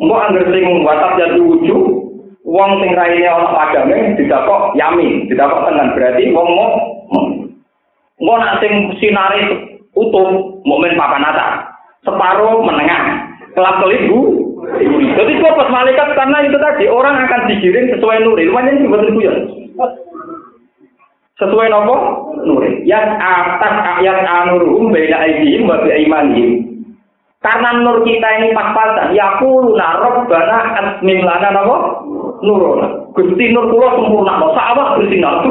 [SPEAKER 1] Enggak ambil sing watak yadu wujud, Wong sing raine ana padame didakok yamin, didakok tenan berarti wong mau Engko nak sing sinare utuh mukmin papan atas, separuh menengah, kelap kelip. Jadi pas malaikat karena itu tadi orang akan digiring sesuai nuri. Lumayan sih betul ya. Sesuai nopo nuri. Yang atas yang anurum beda aidihim wa bi imanihim. Karena nur kita ini pas-pasan, ya kulu narok bana asmim lana nopo nurona. Gusti nur kula sempurna, no sawah bersinar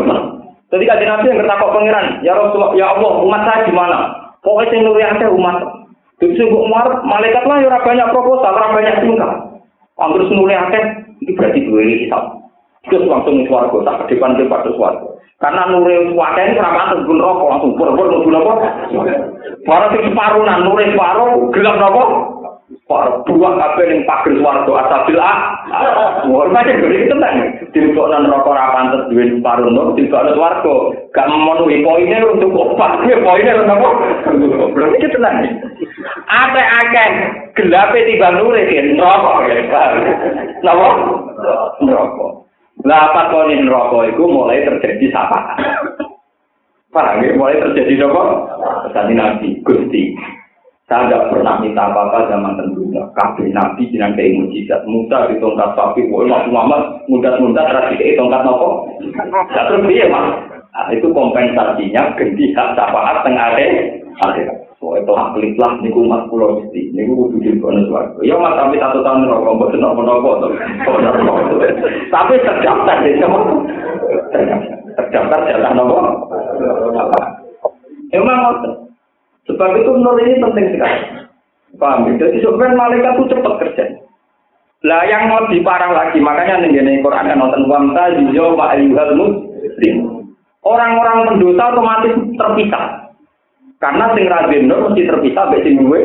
[SPEAKER 1] Jadi kajian nabi yang ketakok pangeran, ya Rasulullah, ya Allah, umat saya gimana? Pokoknya nur yang umat. Jadi sing umar, malaikat lah ya banyak proposal, ora banyak tingkah. Anggur senuri akeh, itu berarti dua ini hitam. Terus langsung suaraku, tak ke depan ke pada suaraku. Karena nure suaka ini kurang gun rokok langsung pur-pur nunggu nopo. Para sing separuh nah nure separuh gelap nopo. Para buah kabeh ning pager swarga asabil ah. Wah, macam gede tenang. Dilebok nang rokok ora pantes duwe separuh nur dilebok nang swarga. Gak memenuhi poinnya untuk opat. Ya poinnya nopo. Berarti kita tenang. Ate akeh gelape tiba rokok ya. Napa? Rokok. Lah apa konin rokok itu mulai terjadi sapa? Paham ya? Mulai terjadi apa? Tadi Nabi, Gusti. Saya tidak pernah minta apa-apa zaman tentunya. Kabeh Nabi jangan kayak mujizat. Musa di tongkat sapi. Wah, Mas Muhammad mudah-mudah terakhir di tongkat nopo. Ya terus mah. Nah, itu kompensasinya ganti hak syafaat tengah akhir. Soalnya telah pelit lah niku umat pulau mesti niku kudu di kono suwargo. Ya mas tapi satu tahun rokok mbok senok to. Tapi terdaftar di sama. Terdaftar jatah nopo? Emang ngoten. Sebab itu menurut ini penting sekali. Paham? Ya? Jadi sebenarnya malaikat itu cepat kerja. Lah yang lebih parah lagi, makanya nih Quran kan nonton wamta yujo wa ayyuhal muslim. Orang-orang pendosa otomatis terpisah. Karena sing rajin nur mesti terpisah dari sing gue.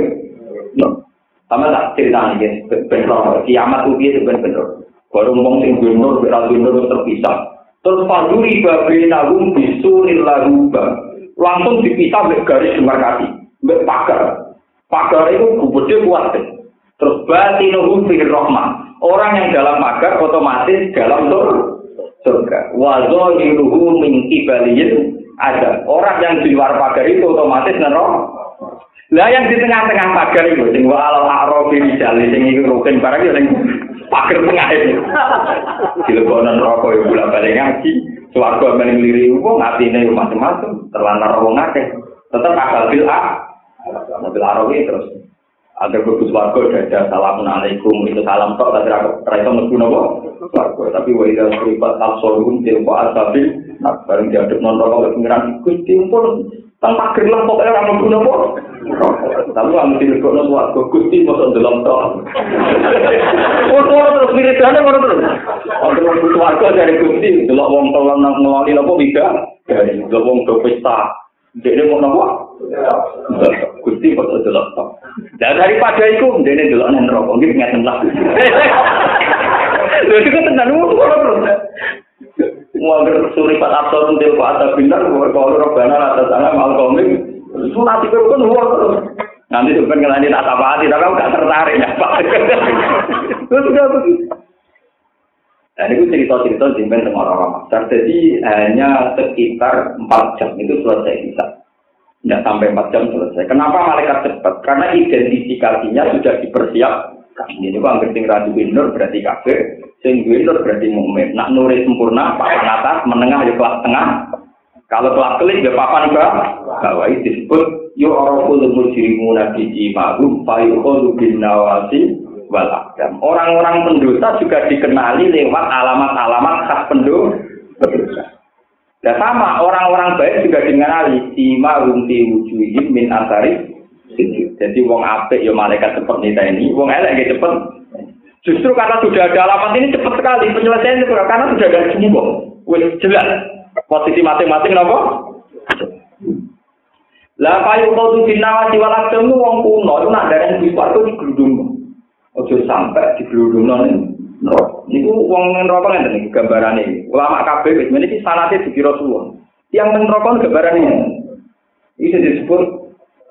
[SPEAKER 1] Sama tak cerita nih, benar. Kiamat itu dia sebenarnya Baru ngomong sing gue nur, rajin nur terpisah. Terus babi nagum bisuril laguba. Langsung dipisah dari garis demarkasi, dari pagar. Pagar itu gede kuat. Terus batinuhu fir rohmah. Orang yang dalam pagar otomatis dalam surga. Wazo yuruhu min kibaliyin Ada orang yang di luar pagar itu otomatis nerok. Lah yang di tengah-tengah pagar itu sing wa al arabi rijali sing iku rukin barang yo sing pagar tengah itu. Dilebonan rokok yo bulan balik ngaji. Suwarga men ngliri wong atine macam-macam, terlantar wong akeh. Tetep akal bil a. Mobil arabi terus ada bagus warga ada salamun alaikum itu salam tok tapi ra iso mlebu napa warga. Tapi wa ida suribat absorum til wa asabil nah bareng diaduk non rokok pengiran Gusti pun tanpa gerlah pokoknya ora mlebu napa tapi kamu nang warga Gusti mosok ndelok tok. Ora terus wiridane ngono terus. Ono mlebu warga dari Gusti delok wong tolong nang ngeloni napa wiga dari delok wong do pesta Jadi mau nopo? Gusti kok delok tok. Dan daripada itu, dene delok nang neraka, nggih ngeten lah. Lha iku tenan ngono terus. Mau suri pat absorun del pak ada bintang, kalau robbana atas alam al komik, sunati kan luar terus. Nanti tuh pengen tak apa hati, tapi gak tertarik ya Pak. Terus sudah begitu. Dan itu cerita-cerita simpen sama orang Masar. Jadi hanya sekitar 4 jam itu selesai bisa. Tidak sampai 4 jam selesai. Kenapa malaikat cepat? Karena identifikasinya sudah dipersiapkan. Ini kok anggere sing nur berarti kafir, sing nur berarti mukmin. Nak nuri sempurna, papan atas, menengah ya kelas tengah. Kalau kelas kelik ya papan bawah. Bawah itu disebut yu'raful mujrimuna bi imahum fa yuqulu bin nawasi wal. Orang-orang pendosa juga dikenali lewat alamat-alamat khas pendosa. Dan sama orang-orang baik juga dikenali sima rumti wujuhim min asari Jadi wong apik ya malaikat seperti kita ini, wong elek ya cepet. Justru karena sudah ada alamat ini cepat sekali penyelesaian itu karena sudah ada semua. Wih, jelas posisi masing-masing nopo. Lah payu kau tuh binawati walak temu wong kuno itu nak dari suatu di gerudung. Ojo sampai di geludung non Niku wong neraka ngene iki gambarane. Ulama kabeh wis meniki sanate dikira suwun. Yang neraka gambarane. Iki disebut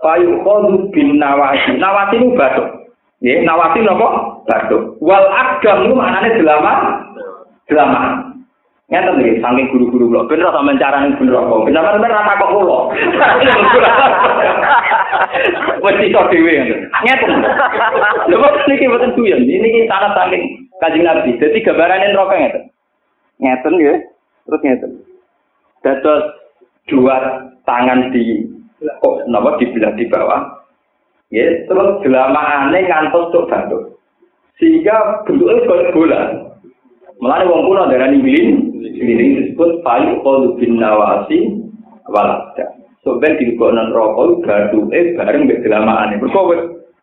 [SPEAKER 1] payu khadu bin nawasi. Nawasi itu batuk. Ya, nawasi napa? Batuk. Wal agam itu maknane delama. Delama. Ngeten iki saking guru-guru kula. Ben ora sampean carane bener kok. Kenapa sampean rata kok kula? Wes iso dhewe. Ngeten. Lha kok niki mboten duyan. Niki sangat saking Kanjeng Nabi. Dadi gambarane neraka ngeten. Ngeten nggih. Terus ngeten. Dados dua tangan di kok napa dibelah di bawah. Ya, terus gelamaane ngantos tok batuk. Sehingga bentuknya bola. Mulane wong kuno darani glin, ini disebut payu kolu bin nawasi walada. So ben dilebokno neraka gaduhe bareng mbek gelamaane. Mergo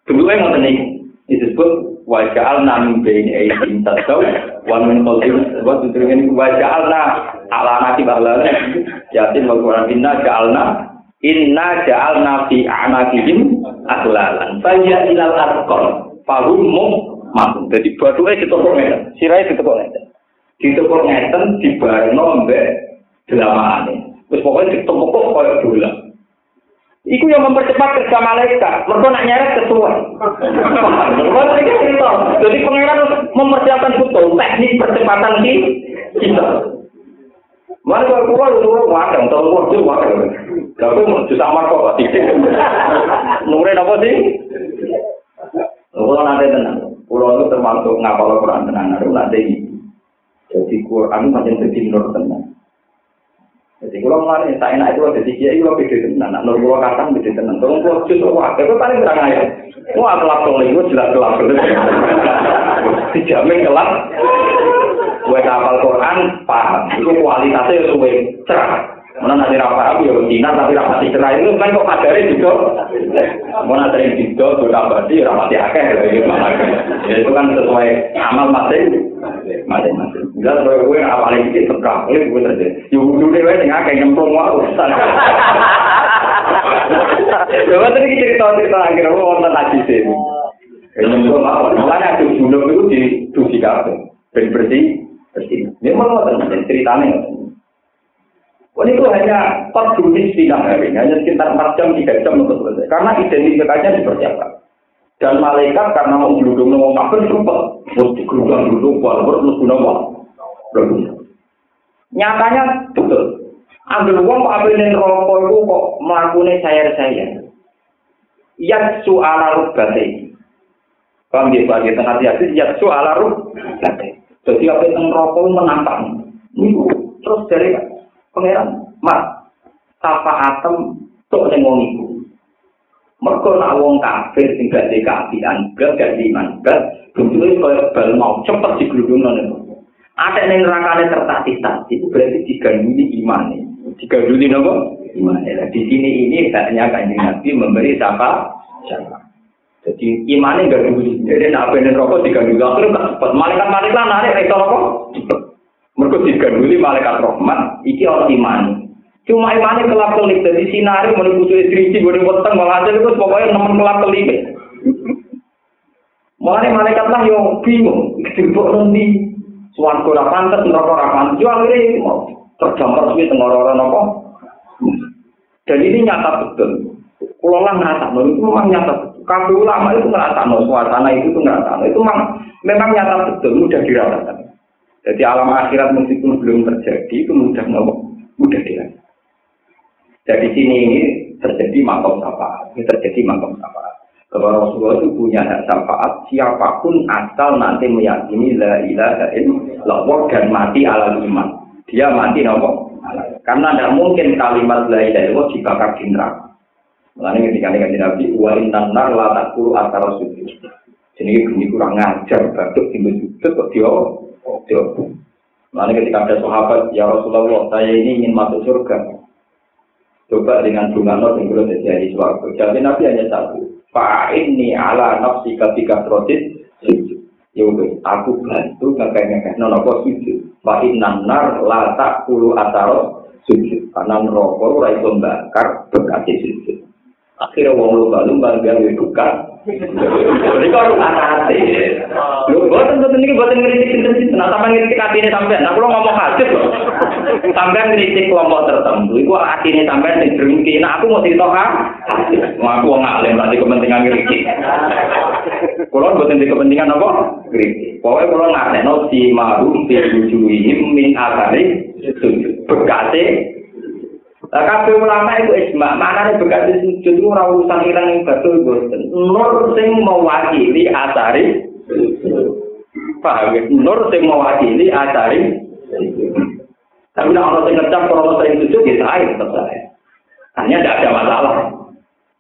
[SPEAKER 1] bentuke ngoten niku. Disebut wa ja'alna min baini aydin tasaw wa min khalfihim wa tudringin wa ja'alna ala nati bahlana yasin wa qur'an inna ja'alna inna ja'alna fi a'naqihim aghlalan fa ya ilal arqal fahum mum Jadi batuke ditokok ngeten, sirahe ditokok ngeten. ditekuk ngeten dibarno mbek delamane. Wis pokoke ditepuk kaya bola. Iku yang mempercepat kerja malaikat. Mereka nak nyeret sesuai. Jadi pengiran mempersiapkan betul teknik percepatan di kita. Mana kalau keluar itu wadang, kalau keluar itu wadang. Tapi mau juta marco pasti. Nure apa sih? Kalau nanti tenang, pulau itu termasuk ngapal Quran tenang. Nanti Jadi Quran macam jadi nur tenang. Jadi kalau mulai tak enak itu jadi kiai kalau beda tenang. Nak nur pulau kata beda tenang. Tolong pulau justru wah, itu paling terang aja. Wah kelap tolong itu jelas kelap Dijamin kelap. Gue kapal Quran paham. Itu kualitasnya suwe cerah. Mana nanti rapat aku ya Cina tapi rapati cerai itu kan kok kadari juga. Mana sering juga sudah berarti rapati akeh. Ya itu kan sesuai amal masing masing-masing. Jelas kalau gue apa lagi sih seberang, ini gue terjadi. Ya udah deh, gue tinggal kayak nyemplung wah urusan. Coba tadi cerita cerita akhirnya gue nonton lagi sih. Nyemplung apa? Makanya aku dulu itu di tujuh kafe, bersih bersih. Mau nonton ceritanya. Oh, itu hanya 4 menit sidang hari, hanya sekitar 4 jam, 3 jam untuk selesai. Karena identifikasinya dipersiapkan. Dan malaikat karena mau geludung mau kafir cepat. Mesti geludung geludung walaupun mesti nama. Nyatanya betul. Ambil uang kok ambil rokok itu kok melakukan sayar-sayar. Yatsu ala rubbate. Paham ya, tengah hati, yatsu ala rubbate. Jadi apa yang rokok menantang. Ini terus dari pangeran, mak, tapa atem, tok sing wong iku. Mergo nak wong kafir sing gak dikapian, gak gak iman, gak. Bentuke kaya bal mau cepet digludungno niku. Ada yang nerakane tertatih-tatih, itu berarti diganduli iman diganduli nopo iman di sini ini hanya kanjeng nabi memberi siapa siapa jadi imannya gak dulu jadi nak bener rokok diganduli akhirnya gak cepat malaikat malaikat narik itu rokok cepet mereka diganduli malaikat rahmat iki orang iman cuma imannya kelap kelip jadi sinari menunggu sulit istri boleh weteng malah itu pokoknya nemen kelap kelip Mulai malaikat lah yang bingung, dijemput nanti, suan kurang pantas, neraka pantas, yo akhirnya tergambar suwi tenggororan apa? Dan ini nyata betul. Kalau lah ngerasa, itu memang nyata betul. Kabeh ulama itu ngerasa, suasana itu tuh ngerasa. Itu memang, memang nyata betul, mudah dirasakan. Jadi alam akhirat meskipun belum terjadi, itu mudah mudah dirasakan. Jadi sini ini terjadi makom syafaat. Ini terjadi makom syafaat. Kalau Rasulullah itu punya hak syafaat, siapa pun asal nanti meyakini la ilaha illallah dan mati ala iman dia mati nopo. Karena tidak mungkin kalimat la ilaha illallah dibakar di neraka. Mulanya ketika ini Nabi, wa intan nar la takulu antara sujud. Jadi ini kurang ngajar, batuk tinggal sujud kok dia, dia. Mulanya ketika ada sahabat, ya Rasulullah, saya ini ingin masuk surga. Coba dengan bunga not yang belum terjadi suatu. Jadi Nabi hanya satu. Fa'inni ala nafsi ketika sujud. Ya aku bantu ngekeh-ngekeh nono sujud. Wa innan nar la takulu ataro sujud. Karena neraka ora iso bakar bekas sujud. akhirnya wong lupa lupa biar lebih duka. Jadi kalau hati, lu buat tentu ini buat ngeritik tentang sih. Nah sampai ngeritik hati ini sampai, nah kalau ngomong hati loh, sampai ngeritik kelompok tertentu, itu hati ini sampai di drinki. Nah aku mau cerita kan, mau aku ngalem di kepentingan ngeritik. Kalau buat di kepentingan apa? Ngeritik. Pokoknya kalau ngalem, no si maru, si bujuihim, min asari, bekasih, Lah kabeh ulama itu ijma, maknane bekas sujud itu ora urusan irang yang betul boten. Nur sing mewakili asari paham ya? Nur sing mewakili asari Tapi nek ana sing ngecap kalau sing sujud ya saya tetap saya. Hanya tidak ada masalah.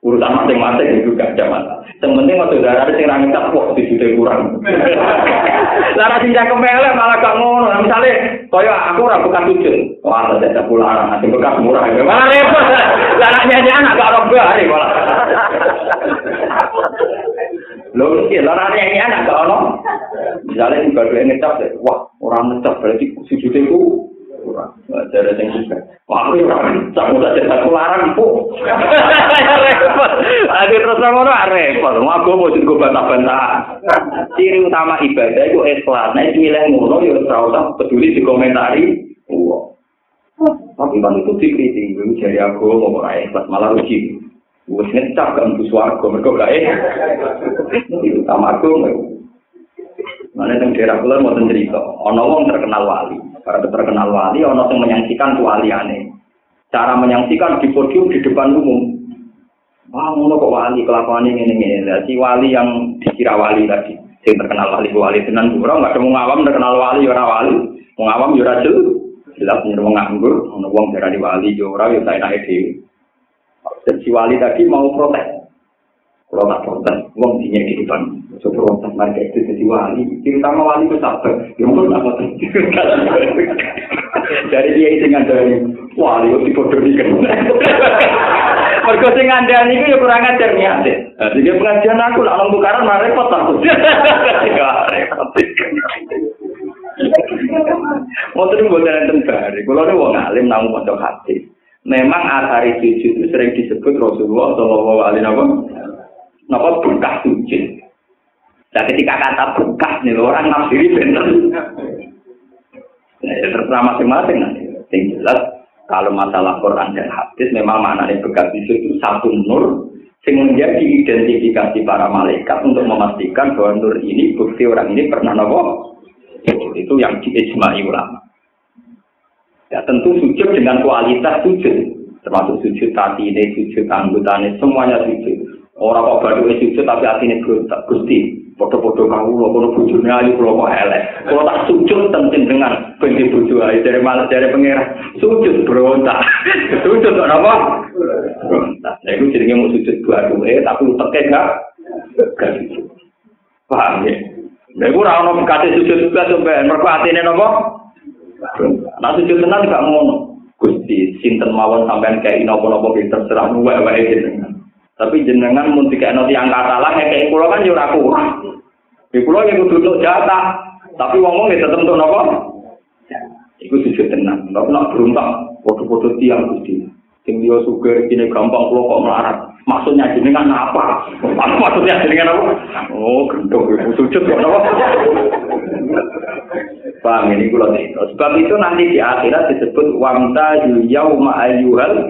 [SPEAKER 1] Urusan masing-masing itu gak ada masalah. Yang penting waktu darah sing ra ngecap kok sujudnya kurang. Lara sing kemele malah gak ngono. Misale kaya aku ora bukan sujud. Wah, ada jasa pulang, nanti bekas murah. Malah repot. Lara nyanyi anak gak roba hari malah. Lho iki lara nyanyi anak gak ono. Misale sing badhe ngecap, wah, orang ngecap berarti sujudnya ku kurang. Jadi yang juga. Wah, aku orang tak udah cerita larang bu. Repot. Aduh terus ngono repot. Mau aku mau jadi bantah-bantah. Ciri utama ibadah itu ikhlas. Nah, itu milih ngono ya ora usah peduli di komentari. Wah. Tapi kan itu dikritik, itu jadi aku mau ora ikhlas malah rugi. Wes ngecap kan bus warga, mereka gak Itu utama aku. Mana yang daerah kula mau cerita, ono wong terkenal wali. Para terkenal wali, ono yang menyaksikan wali aneh. Cara menyaksikan di podium di depan umum. Wah, ngono kok wali kelakuan ini ini Si wali yang dikira wali tadi, yang terkenal wali wali tenan pura nggak mau ngawam terkenal wali ora wali, ngawam yo jelas. Jelas nyer wong nganggur, ono wong di wali yo ora yo saya naik Dan si wali tadi mau protes. Kalau tak protes, wong dinya di depan. Protes mereka itu jadi wali. Terutama wali itu sabar. Pun tak protes. Dari dia itu ngandani, wali itu dipodomikan. Mereka sing ngandani itu ya kurang ajar niatnya. Jadi pengajian aku lah orang tukaran malah repot aku. repot. Mau terus buat enten bari. Kalau ada wong alim namun mau hati. Memang asari sujud itu sering disebut Rasulullah Shallallahu Alaihi Wasallam Napa bekas sujud. Nah ketika kata bekas nih orang nafsiri bener. Nah, ya terserah masing-masing nanti. Yang jelas kalau masalah Quran dan hadis memang maknanya bekas sujud itu satu nur yang menjadi identifikasi para malaikat untuk memastikan bahwa nur ini bukti orang ini pernah nopo itu yang diijmai ulama. Ya tentu sujud dengan kualitas sujud, termasuk sujud kaki ini, sujud anggotanya, semuanya sujud. Orang kok baru sujud tapi hati ini gusti. Foto-foto kamu loh, kalau bujurnya ayu kalau mau elek. Kalau tak sujud tentin dengan benci bujuk ayu dari malas dari pengira. Sujud berontak, sujud apa? Berontak. Nah itu jadinya mau sujud dua dua, tapi uteknya enggak, enggak sujud. Paham ya? Nah itu orang kasih sujud juga sampai mereka hati ini nopo. Nah sujud tenang gak ngono. Gusti, sinten mawon sampean kayak nopo-nopo terserah wae-wae jenengan. Tapi jenengan mun dikekno tiyang katalah kayak kula kan yo ora kurang. Di kula yang kudu jatah, tapi wong-wong ya tetep untuk napa? Iku sujud tenang. Nek nak beruntak, foto-foto tiang Gusti. Sing dia suka ini gampang kula kok melarat. Maksudnya jenengan apa? Maksudnya jenengan apa? Oh, gendong ibu sujud kok apa? Paham ini kula cerita. Sebab itu nanti di akhirat disebut wamta yauma ayyuhal.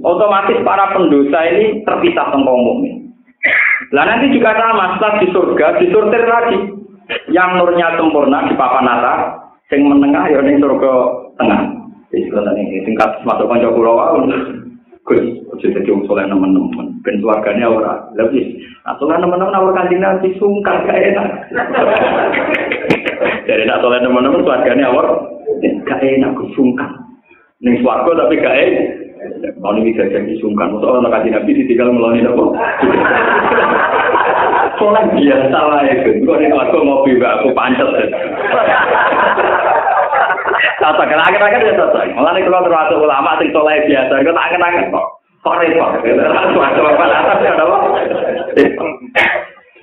[SPEAKER 1] Otomatis para pendosa ini terpisah tentang mukmin. Lah nanti juga sama, setelah di surga disortir lagi. Yang nurnya sempurna di papan atas, yang menengah ya ning surga tengah. Jadi kalau ini tingkat masuk kanca kula wae. Gus, ojo dadi wong saleh nemen-nemen. Ben suargane ora. Lebih. Nah, saleh nemen-nemen awal kanjeng Nabi sungkan gak enak. Jadi nak saleh nemen-nemen suargane awal gak enak sungkan. Ning swarga tapi gak enak. Kalau ini bisa jadi sungkan, masa orang kasih nabi ditinggal melalui apa? Soalnya biasa lah itu, kok ini aku ngopi mbak aku pancet. Tata kan akhir-akhir ya tata. Malah kalau termasuk ulama sing soleh biasa, itu tak kenangan kok. Kok repot? Termasuk apa atas ya apa?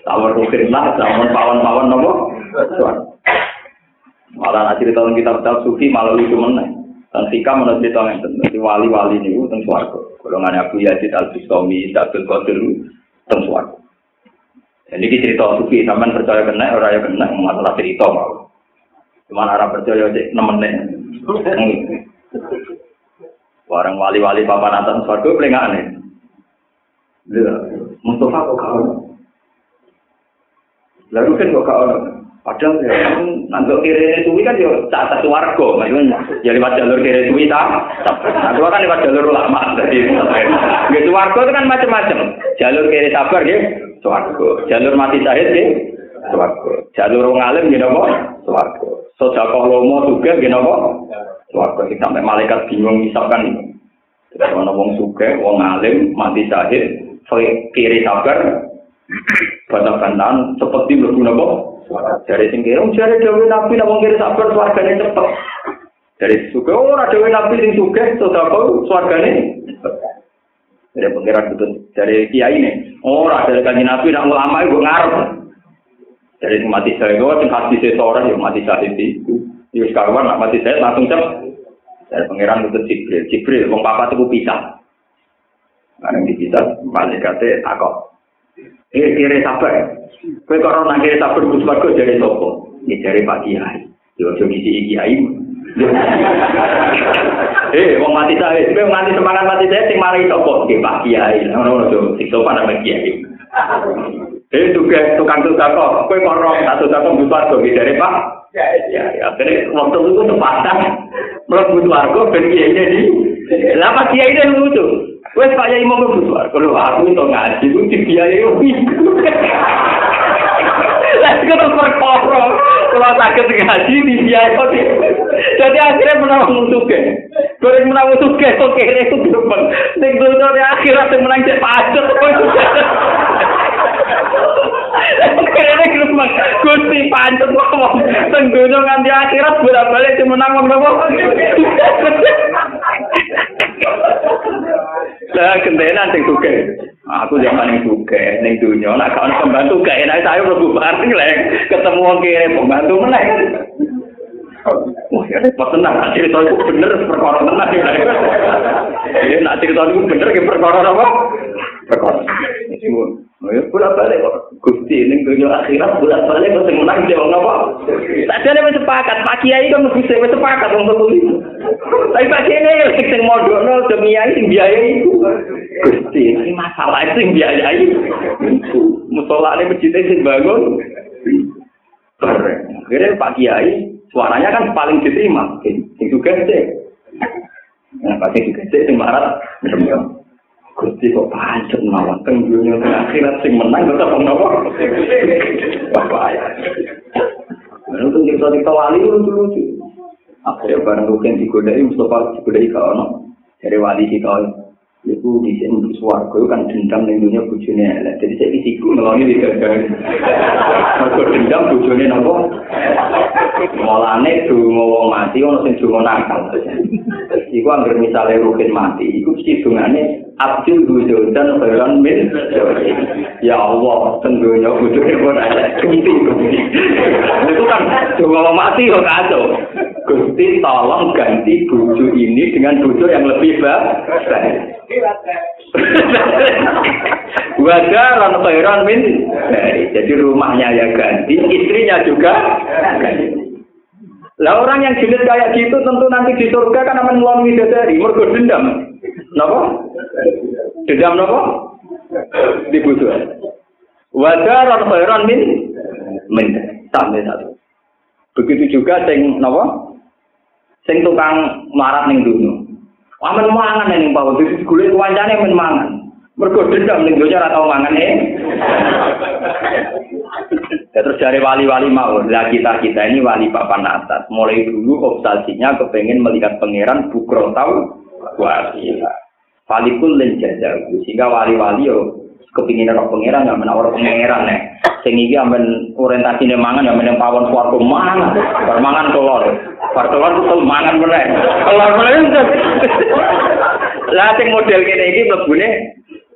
[SPEAKER 1] Tawar mungkin lah, zaman pawan-pawan nopo. Malah nanti di tahun kitab-kitab sufi malah lucu meneng. Dan Sika menurut cerita yang jadi wali-wali ini teng suarga. Golongan Abu Yazid Al Bistami, Abdul Qadir teng suarga. Jadi ini cerita sufi, sampean percaya kena, orang yang kena, masalah cerita mau. Cuma arah percaya cek nemennya. Warang wali-wali papan atas suarga paling aneh. Mustafa kok kau? Lalu kan kok kau? Padahal ya, ngantuk kiri suwi kan ya saat satu warga, maksudnya ya lewat jalur kiri suwi tak. Nah, kan lewat jalur ulama, jadi gitu warga itu kan macam-macam. Jalur kiri sabar gitu, warga. Jalur mati syahid gitu, warga. Jalur ngalim gitu apa? Warga. Sojakoh lomo juga gitu apa? Warga. Sampai malaikat bingung misalkan Kalau wong suge, wong alim, mati syahid, kiri sabar, bantah-bantahan, seperti berguna kok. Dari sing kira, dari Dewi Nabi nak mengkiri sabar suarganya cepet. Dari suka orang Dewi Nabi sing suka, sudah kau suarganya. Dari pengiran betul dari kiai ini. Orang dari kanji Nabi nak ulama itu ngarep. Dari mati saya itu, sing hati seseorang yang mati saya itu. Yus karuan nak mati saya langsung cepet. Dari pengiran betul Jibril. Jibril, wong papa itu pisah. Karena dipisah, malaikatnya takut. Kiri-kiri sabar. Kowe kok ora nangkiri sabar Gus Bagus dari sapa? Ya dari Pak Kiai. Yo aja ngisi Kiai. Eh, wong mati sae, kowe nganti semangat mati sae sing mari sapa? Nggih Pak Kiai. Ngono lho, sing sopan nama Kiai. Eh, juga tukang tukang kok, kowe kok ora satu satu Gus Bagus dari Pak Ya, ya, ya. Jadi waktu itu tempatan mlebu warga ben kiai di. Lah Kiai itu lucu. Wes Pak Yai mau mlebu Kalau aku itu ngaji ku dibiayai iku. Lah kok perkara. Kalau sakit ngaji dibiayai. Jadi akhirnya menang musuke. Goreng menang musuke kok kene itu gerbang. Ning dunya akhirat menang cek pajak. Kene gerbang. Gusti pancet ngomong. Teng dunya nganti akhirat bolak-balik menang wong nopo. Lah kentenan sing suke. Aku zaman yang suke ning dunya nek ana pembantu gak enak saya mlebu bareng lek ketemu wong kere pembantu meneh. Wah, ya tenang. Cerita itu bener perkara tenang. Ya, nak cerita itu bener perkara apa? Perkara. Ya, bolak balik kok. Gusti ini dunia akhirat bolak balik kok sing menang jawab apa? Tadi ada sepakat, Pak Kiai kan mesti saya sepakat untuk itu. Tapi Pak Kiai ini sing modal demi yang sing biayai itu. Gusti, ini masalah itu yang biayai. Musola ini masjidnya sing bangun. Akhirnya Pak Kiai Suaranya kan paling diterima. Sing juga sih. Nah, pasti juga sih sing marat. Gusti kok pancet mawon teng dunya akhirat sing menang tetep nopo. Bapak ya. Lalu tuh kita kita wali lucu-lucu. Akhirnya barang rugen digodai, Mustafa digodai ke ono. Dari wali kita Iku di sini suarga itu kan dendam di dunia bujurnya Jadi saya isiku ngelongi di gagal. Mereka dendam bujurnya nopo. Mulane tuh ngomong mati, ono sing dungo nakal. Iku anggar misalnya rugen mati, iku mesti dungane Abdul dan khairan min Ya Allah, tentunya bujurnya pun ada. Itu kan dungo mati kok kacau. Gusti tolong ganti buju ini dengan buju yang lebih baik. Wadaran khairan min Jadi rumahnya ya ganti, istrinya juga ganti. Lah orang yang julid kayak gitu tentu nanti di surga kan akan melalui dari mergo dendam. Napa? Dendam napa? Di butuh. Wadaran khairan min min sampai satu. Begitu juga sing napa? sing tukang marat ning dunya. Amen mangan ning dadi golek wancane men mangan. Mergo dendam ning dunya ora tau mangan eh. Ya, terus dari wali-wali mau, lah kita kita ini wali papan atas. Mulai dulu obsesinya kepengen melihat pangeran bukro tahu wasila. Falikul lenjajah, sehingga wali-wali yo kepingin roh pangeran yang menawar pangeran nih. Sing iki amen orientasine mangan yang meneng pawon swarga mangan. Bar mangan telur. Bar telur tuh mangan meneh. Telur meneh. Lah sing model kene iki mlebune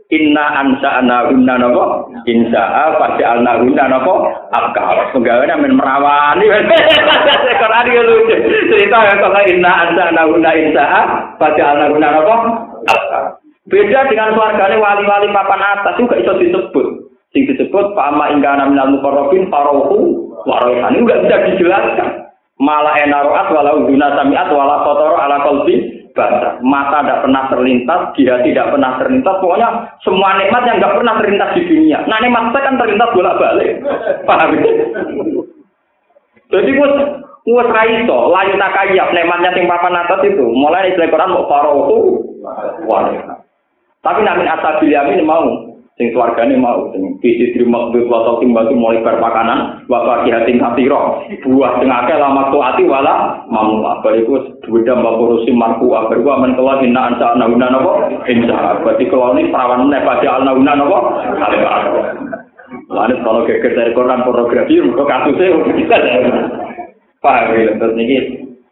[SPEAKER 1] Inna ansa ana guna nopo insa pada alna guna nopo akal penggawean amen merawani Quran yo lucu cerita ya kalau inna ansa ana guna insa pada alna guna nopo beda dengan keluarganya wali-wali papan atas juga iso disebut. Sing disebut fama ingkana minal mukarrabin farohu warohan ini nggak bisa dijelaskan. Malah enaroat walau guna samiat walau kotor ala kolbi basah mata tidak pernah terlintas dia tidak pernah terlintas. Pokoknya semua nikmat yang nggak pernah terlintas di dunia. Nah nikmat saya kan terlintas bolak balik paham? Itu jadi gue gue raiso layu takayap nikmatnya sing papan atas itu. Mulai istilah Quran mau farohu warohan tapi namin asabil yamin mau. Sing swargane mau. Sing bisi terima duit wa sing batu mulai berpakanan wa hati katiro buah sing akeh lama ati wala mamu apa iku beda mbak urusi marku apa gua men keluar inna ansa nauna napa? Insya berarti kalau ini perawan ne pada al nauna napa? Lalu kalau geger dari pornografi, kok kasusnya bisa Paham ya, terus ini,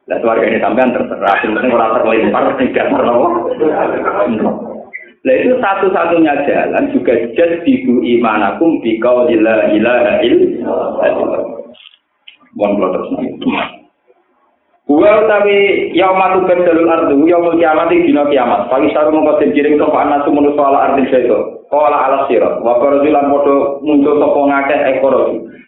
[SPEAKER 1] lah keluarga ini sampean terserah, penting orang terlempar, tidak terlalu. Nah itu satu-satunya jalan juga jadiku imanakum di kau ila ilaha illallah. Mohon kalau terus Gua tapi yaumatu badalul ardu yaumul kiamat di dina kiamat. Pagi saru mongko den kiring sapa anak sumunu ala ardi seto. Kala ala sira. Wa lan padha muncul sapa ngakeh ekor.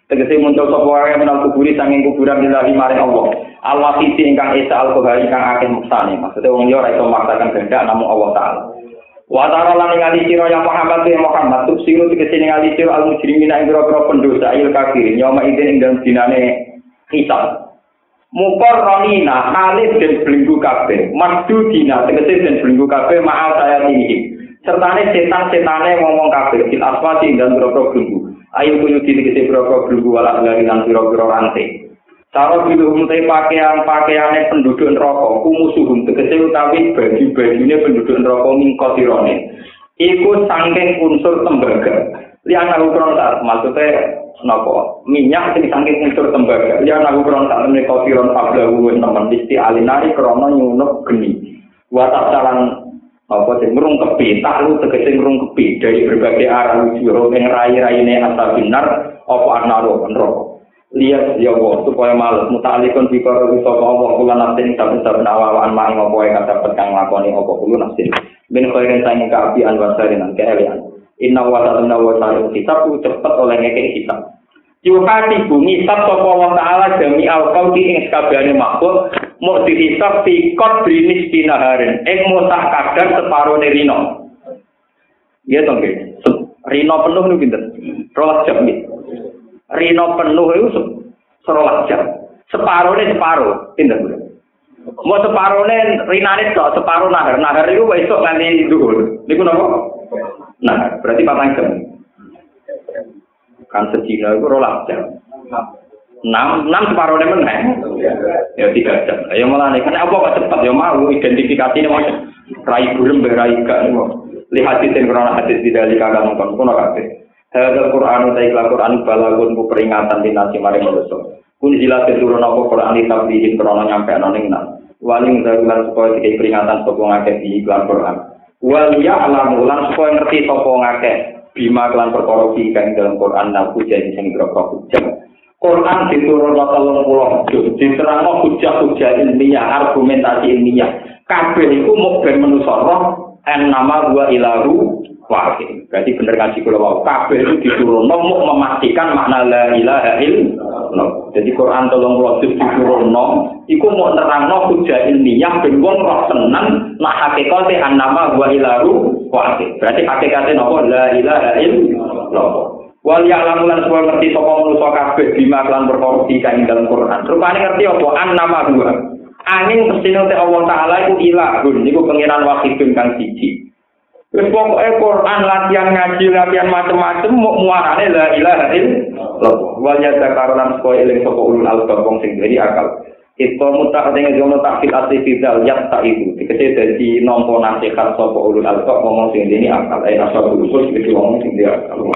[SPEAKER 1] Tegese muncul sapa wae menal kuburi sanging kuburan lillahi maring Allah. Allah sisi ingkang esa al-kohari kang akeh muksane. Maksudnya wong yo ora iso maksakan kehendak namung Allah taala. Wa ta'ala lan ningali sira ya Muhammad ya Muhammad tuh sing tegese ningali sira al mujrimin ing grogro pendosa il kafirin ya ma ide ing dalem dinane hisab. Mukor ronina halid dan belenggu kabeh, masdu dina tegese dan belenggu kabeh ma'al saya tinggi. Sertane setan-setane ngomong kabeh fil aswati dan belenggu. ayu kuyu di dikisi broko berunggu wala ahlari lan piro piro rante Cara di rumah pakaian-pakaiane penduduk rokok, kumusuhum tegese utawi baju bajunya penduduk rokok mingkot ironi. Iku sangking unsur tembaga. Lihat aku berontak, maksudnya Nopo minyak sing sangking unsur tembaga. Ya aku berontak ini kau tiron pabla gue teman disti alinari krono nyunuk geni. Watak saran apa sing ngrungkepi, tak lu tegese ngrungkepi dari berbagai arah wujud ing rai-raine asabinar apa anaro neraka. lihat ya Allah supaya males. Mutalikun bikara bisa Allah kula nafsin saben saben awaan mang apa yang dapat kang lakoni apa kula nafsin. Min khairin sange kaapian wa sarinan keelian inna wa ta'ala wa ta'ala kitab cepet oleh ngeke kitab yuhati bumi sab sapa wa taala jami al qauti ing kabehane makhluk mok dihisab fi qadri nisbina harin ing mutah kadar separone rino iya to nggih. Rino penuh niku pinter rolas jam nggih. Rino penuh iku rolas jam. Separone separo pinter nggih mau separone rinane to separo nahar. Nahar iku esuk nganti dhuwur. Niku napa? Nah berarti patang jam. Kan sedina itu rolas jam. Enam, enam separuhnya meneng. Ya tiga jam. Ya malah nih, karena apa kok cepat ya mau identifikasi ini macam rai burem berai gak nih Lihat di krono hadis di dari kagak mungkin kono kafe. Hadal Quran utai Quran balagun ku peringatan di nasi mari manusia. Kun jelas turun apa Quran di tablihin krono nyampe anoning nang. Waling darulan supaya dikai peringatan sopo ngake di iklan Quran. Walia alam ulan supaya ngerti sopo ngake bima kelan perkara kan dalam Quran dan jadi sing berapa hujah. Quran diturunno puluh juz, diterangno hujah-hujah ilmiah, argumentasi ilmiah. Kabeh iku mau ben en nama gua ilahu wahid. Berarti bener ngaji kula wau. Itu diturunno mau memastikan makna la ilaha illallah. Jadi Quran telung puluh juz diturunno iku mau nerangno hujah ilmiah ben wong roh tenan nak hakikate an nama gua ilahu wahid. Berarti hakikate napa la ilaha illallah. Wal ya'lamu lan semua ngerti sapa manusa kabeh bima lan perkara kang dalam Quran. Rupane ngerti apa an nama dua. Angin mesti nanti Allah Ta'ala itu ilahun, itu pengiran wakidun kang siji. Terus pokoknya Quran latihan ngaji, latihan macam-macam, mau muarane la ilaha illallah. Wal yadzakarulan supaya eling sapa ulul albab wong sing dari akal. Itu mutak dengan jono takfil asli fidal yang tak itu. Dikasih dari nompo nasihat sapa ulul albab ngomong sing ini akal. Eh asal usul gitu ngomong sing dia akal.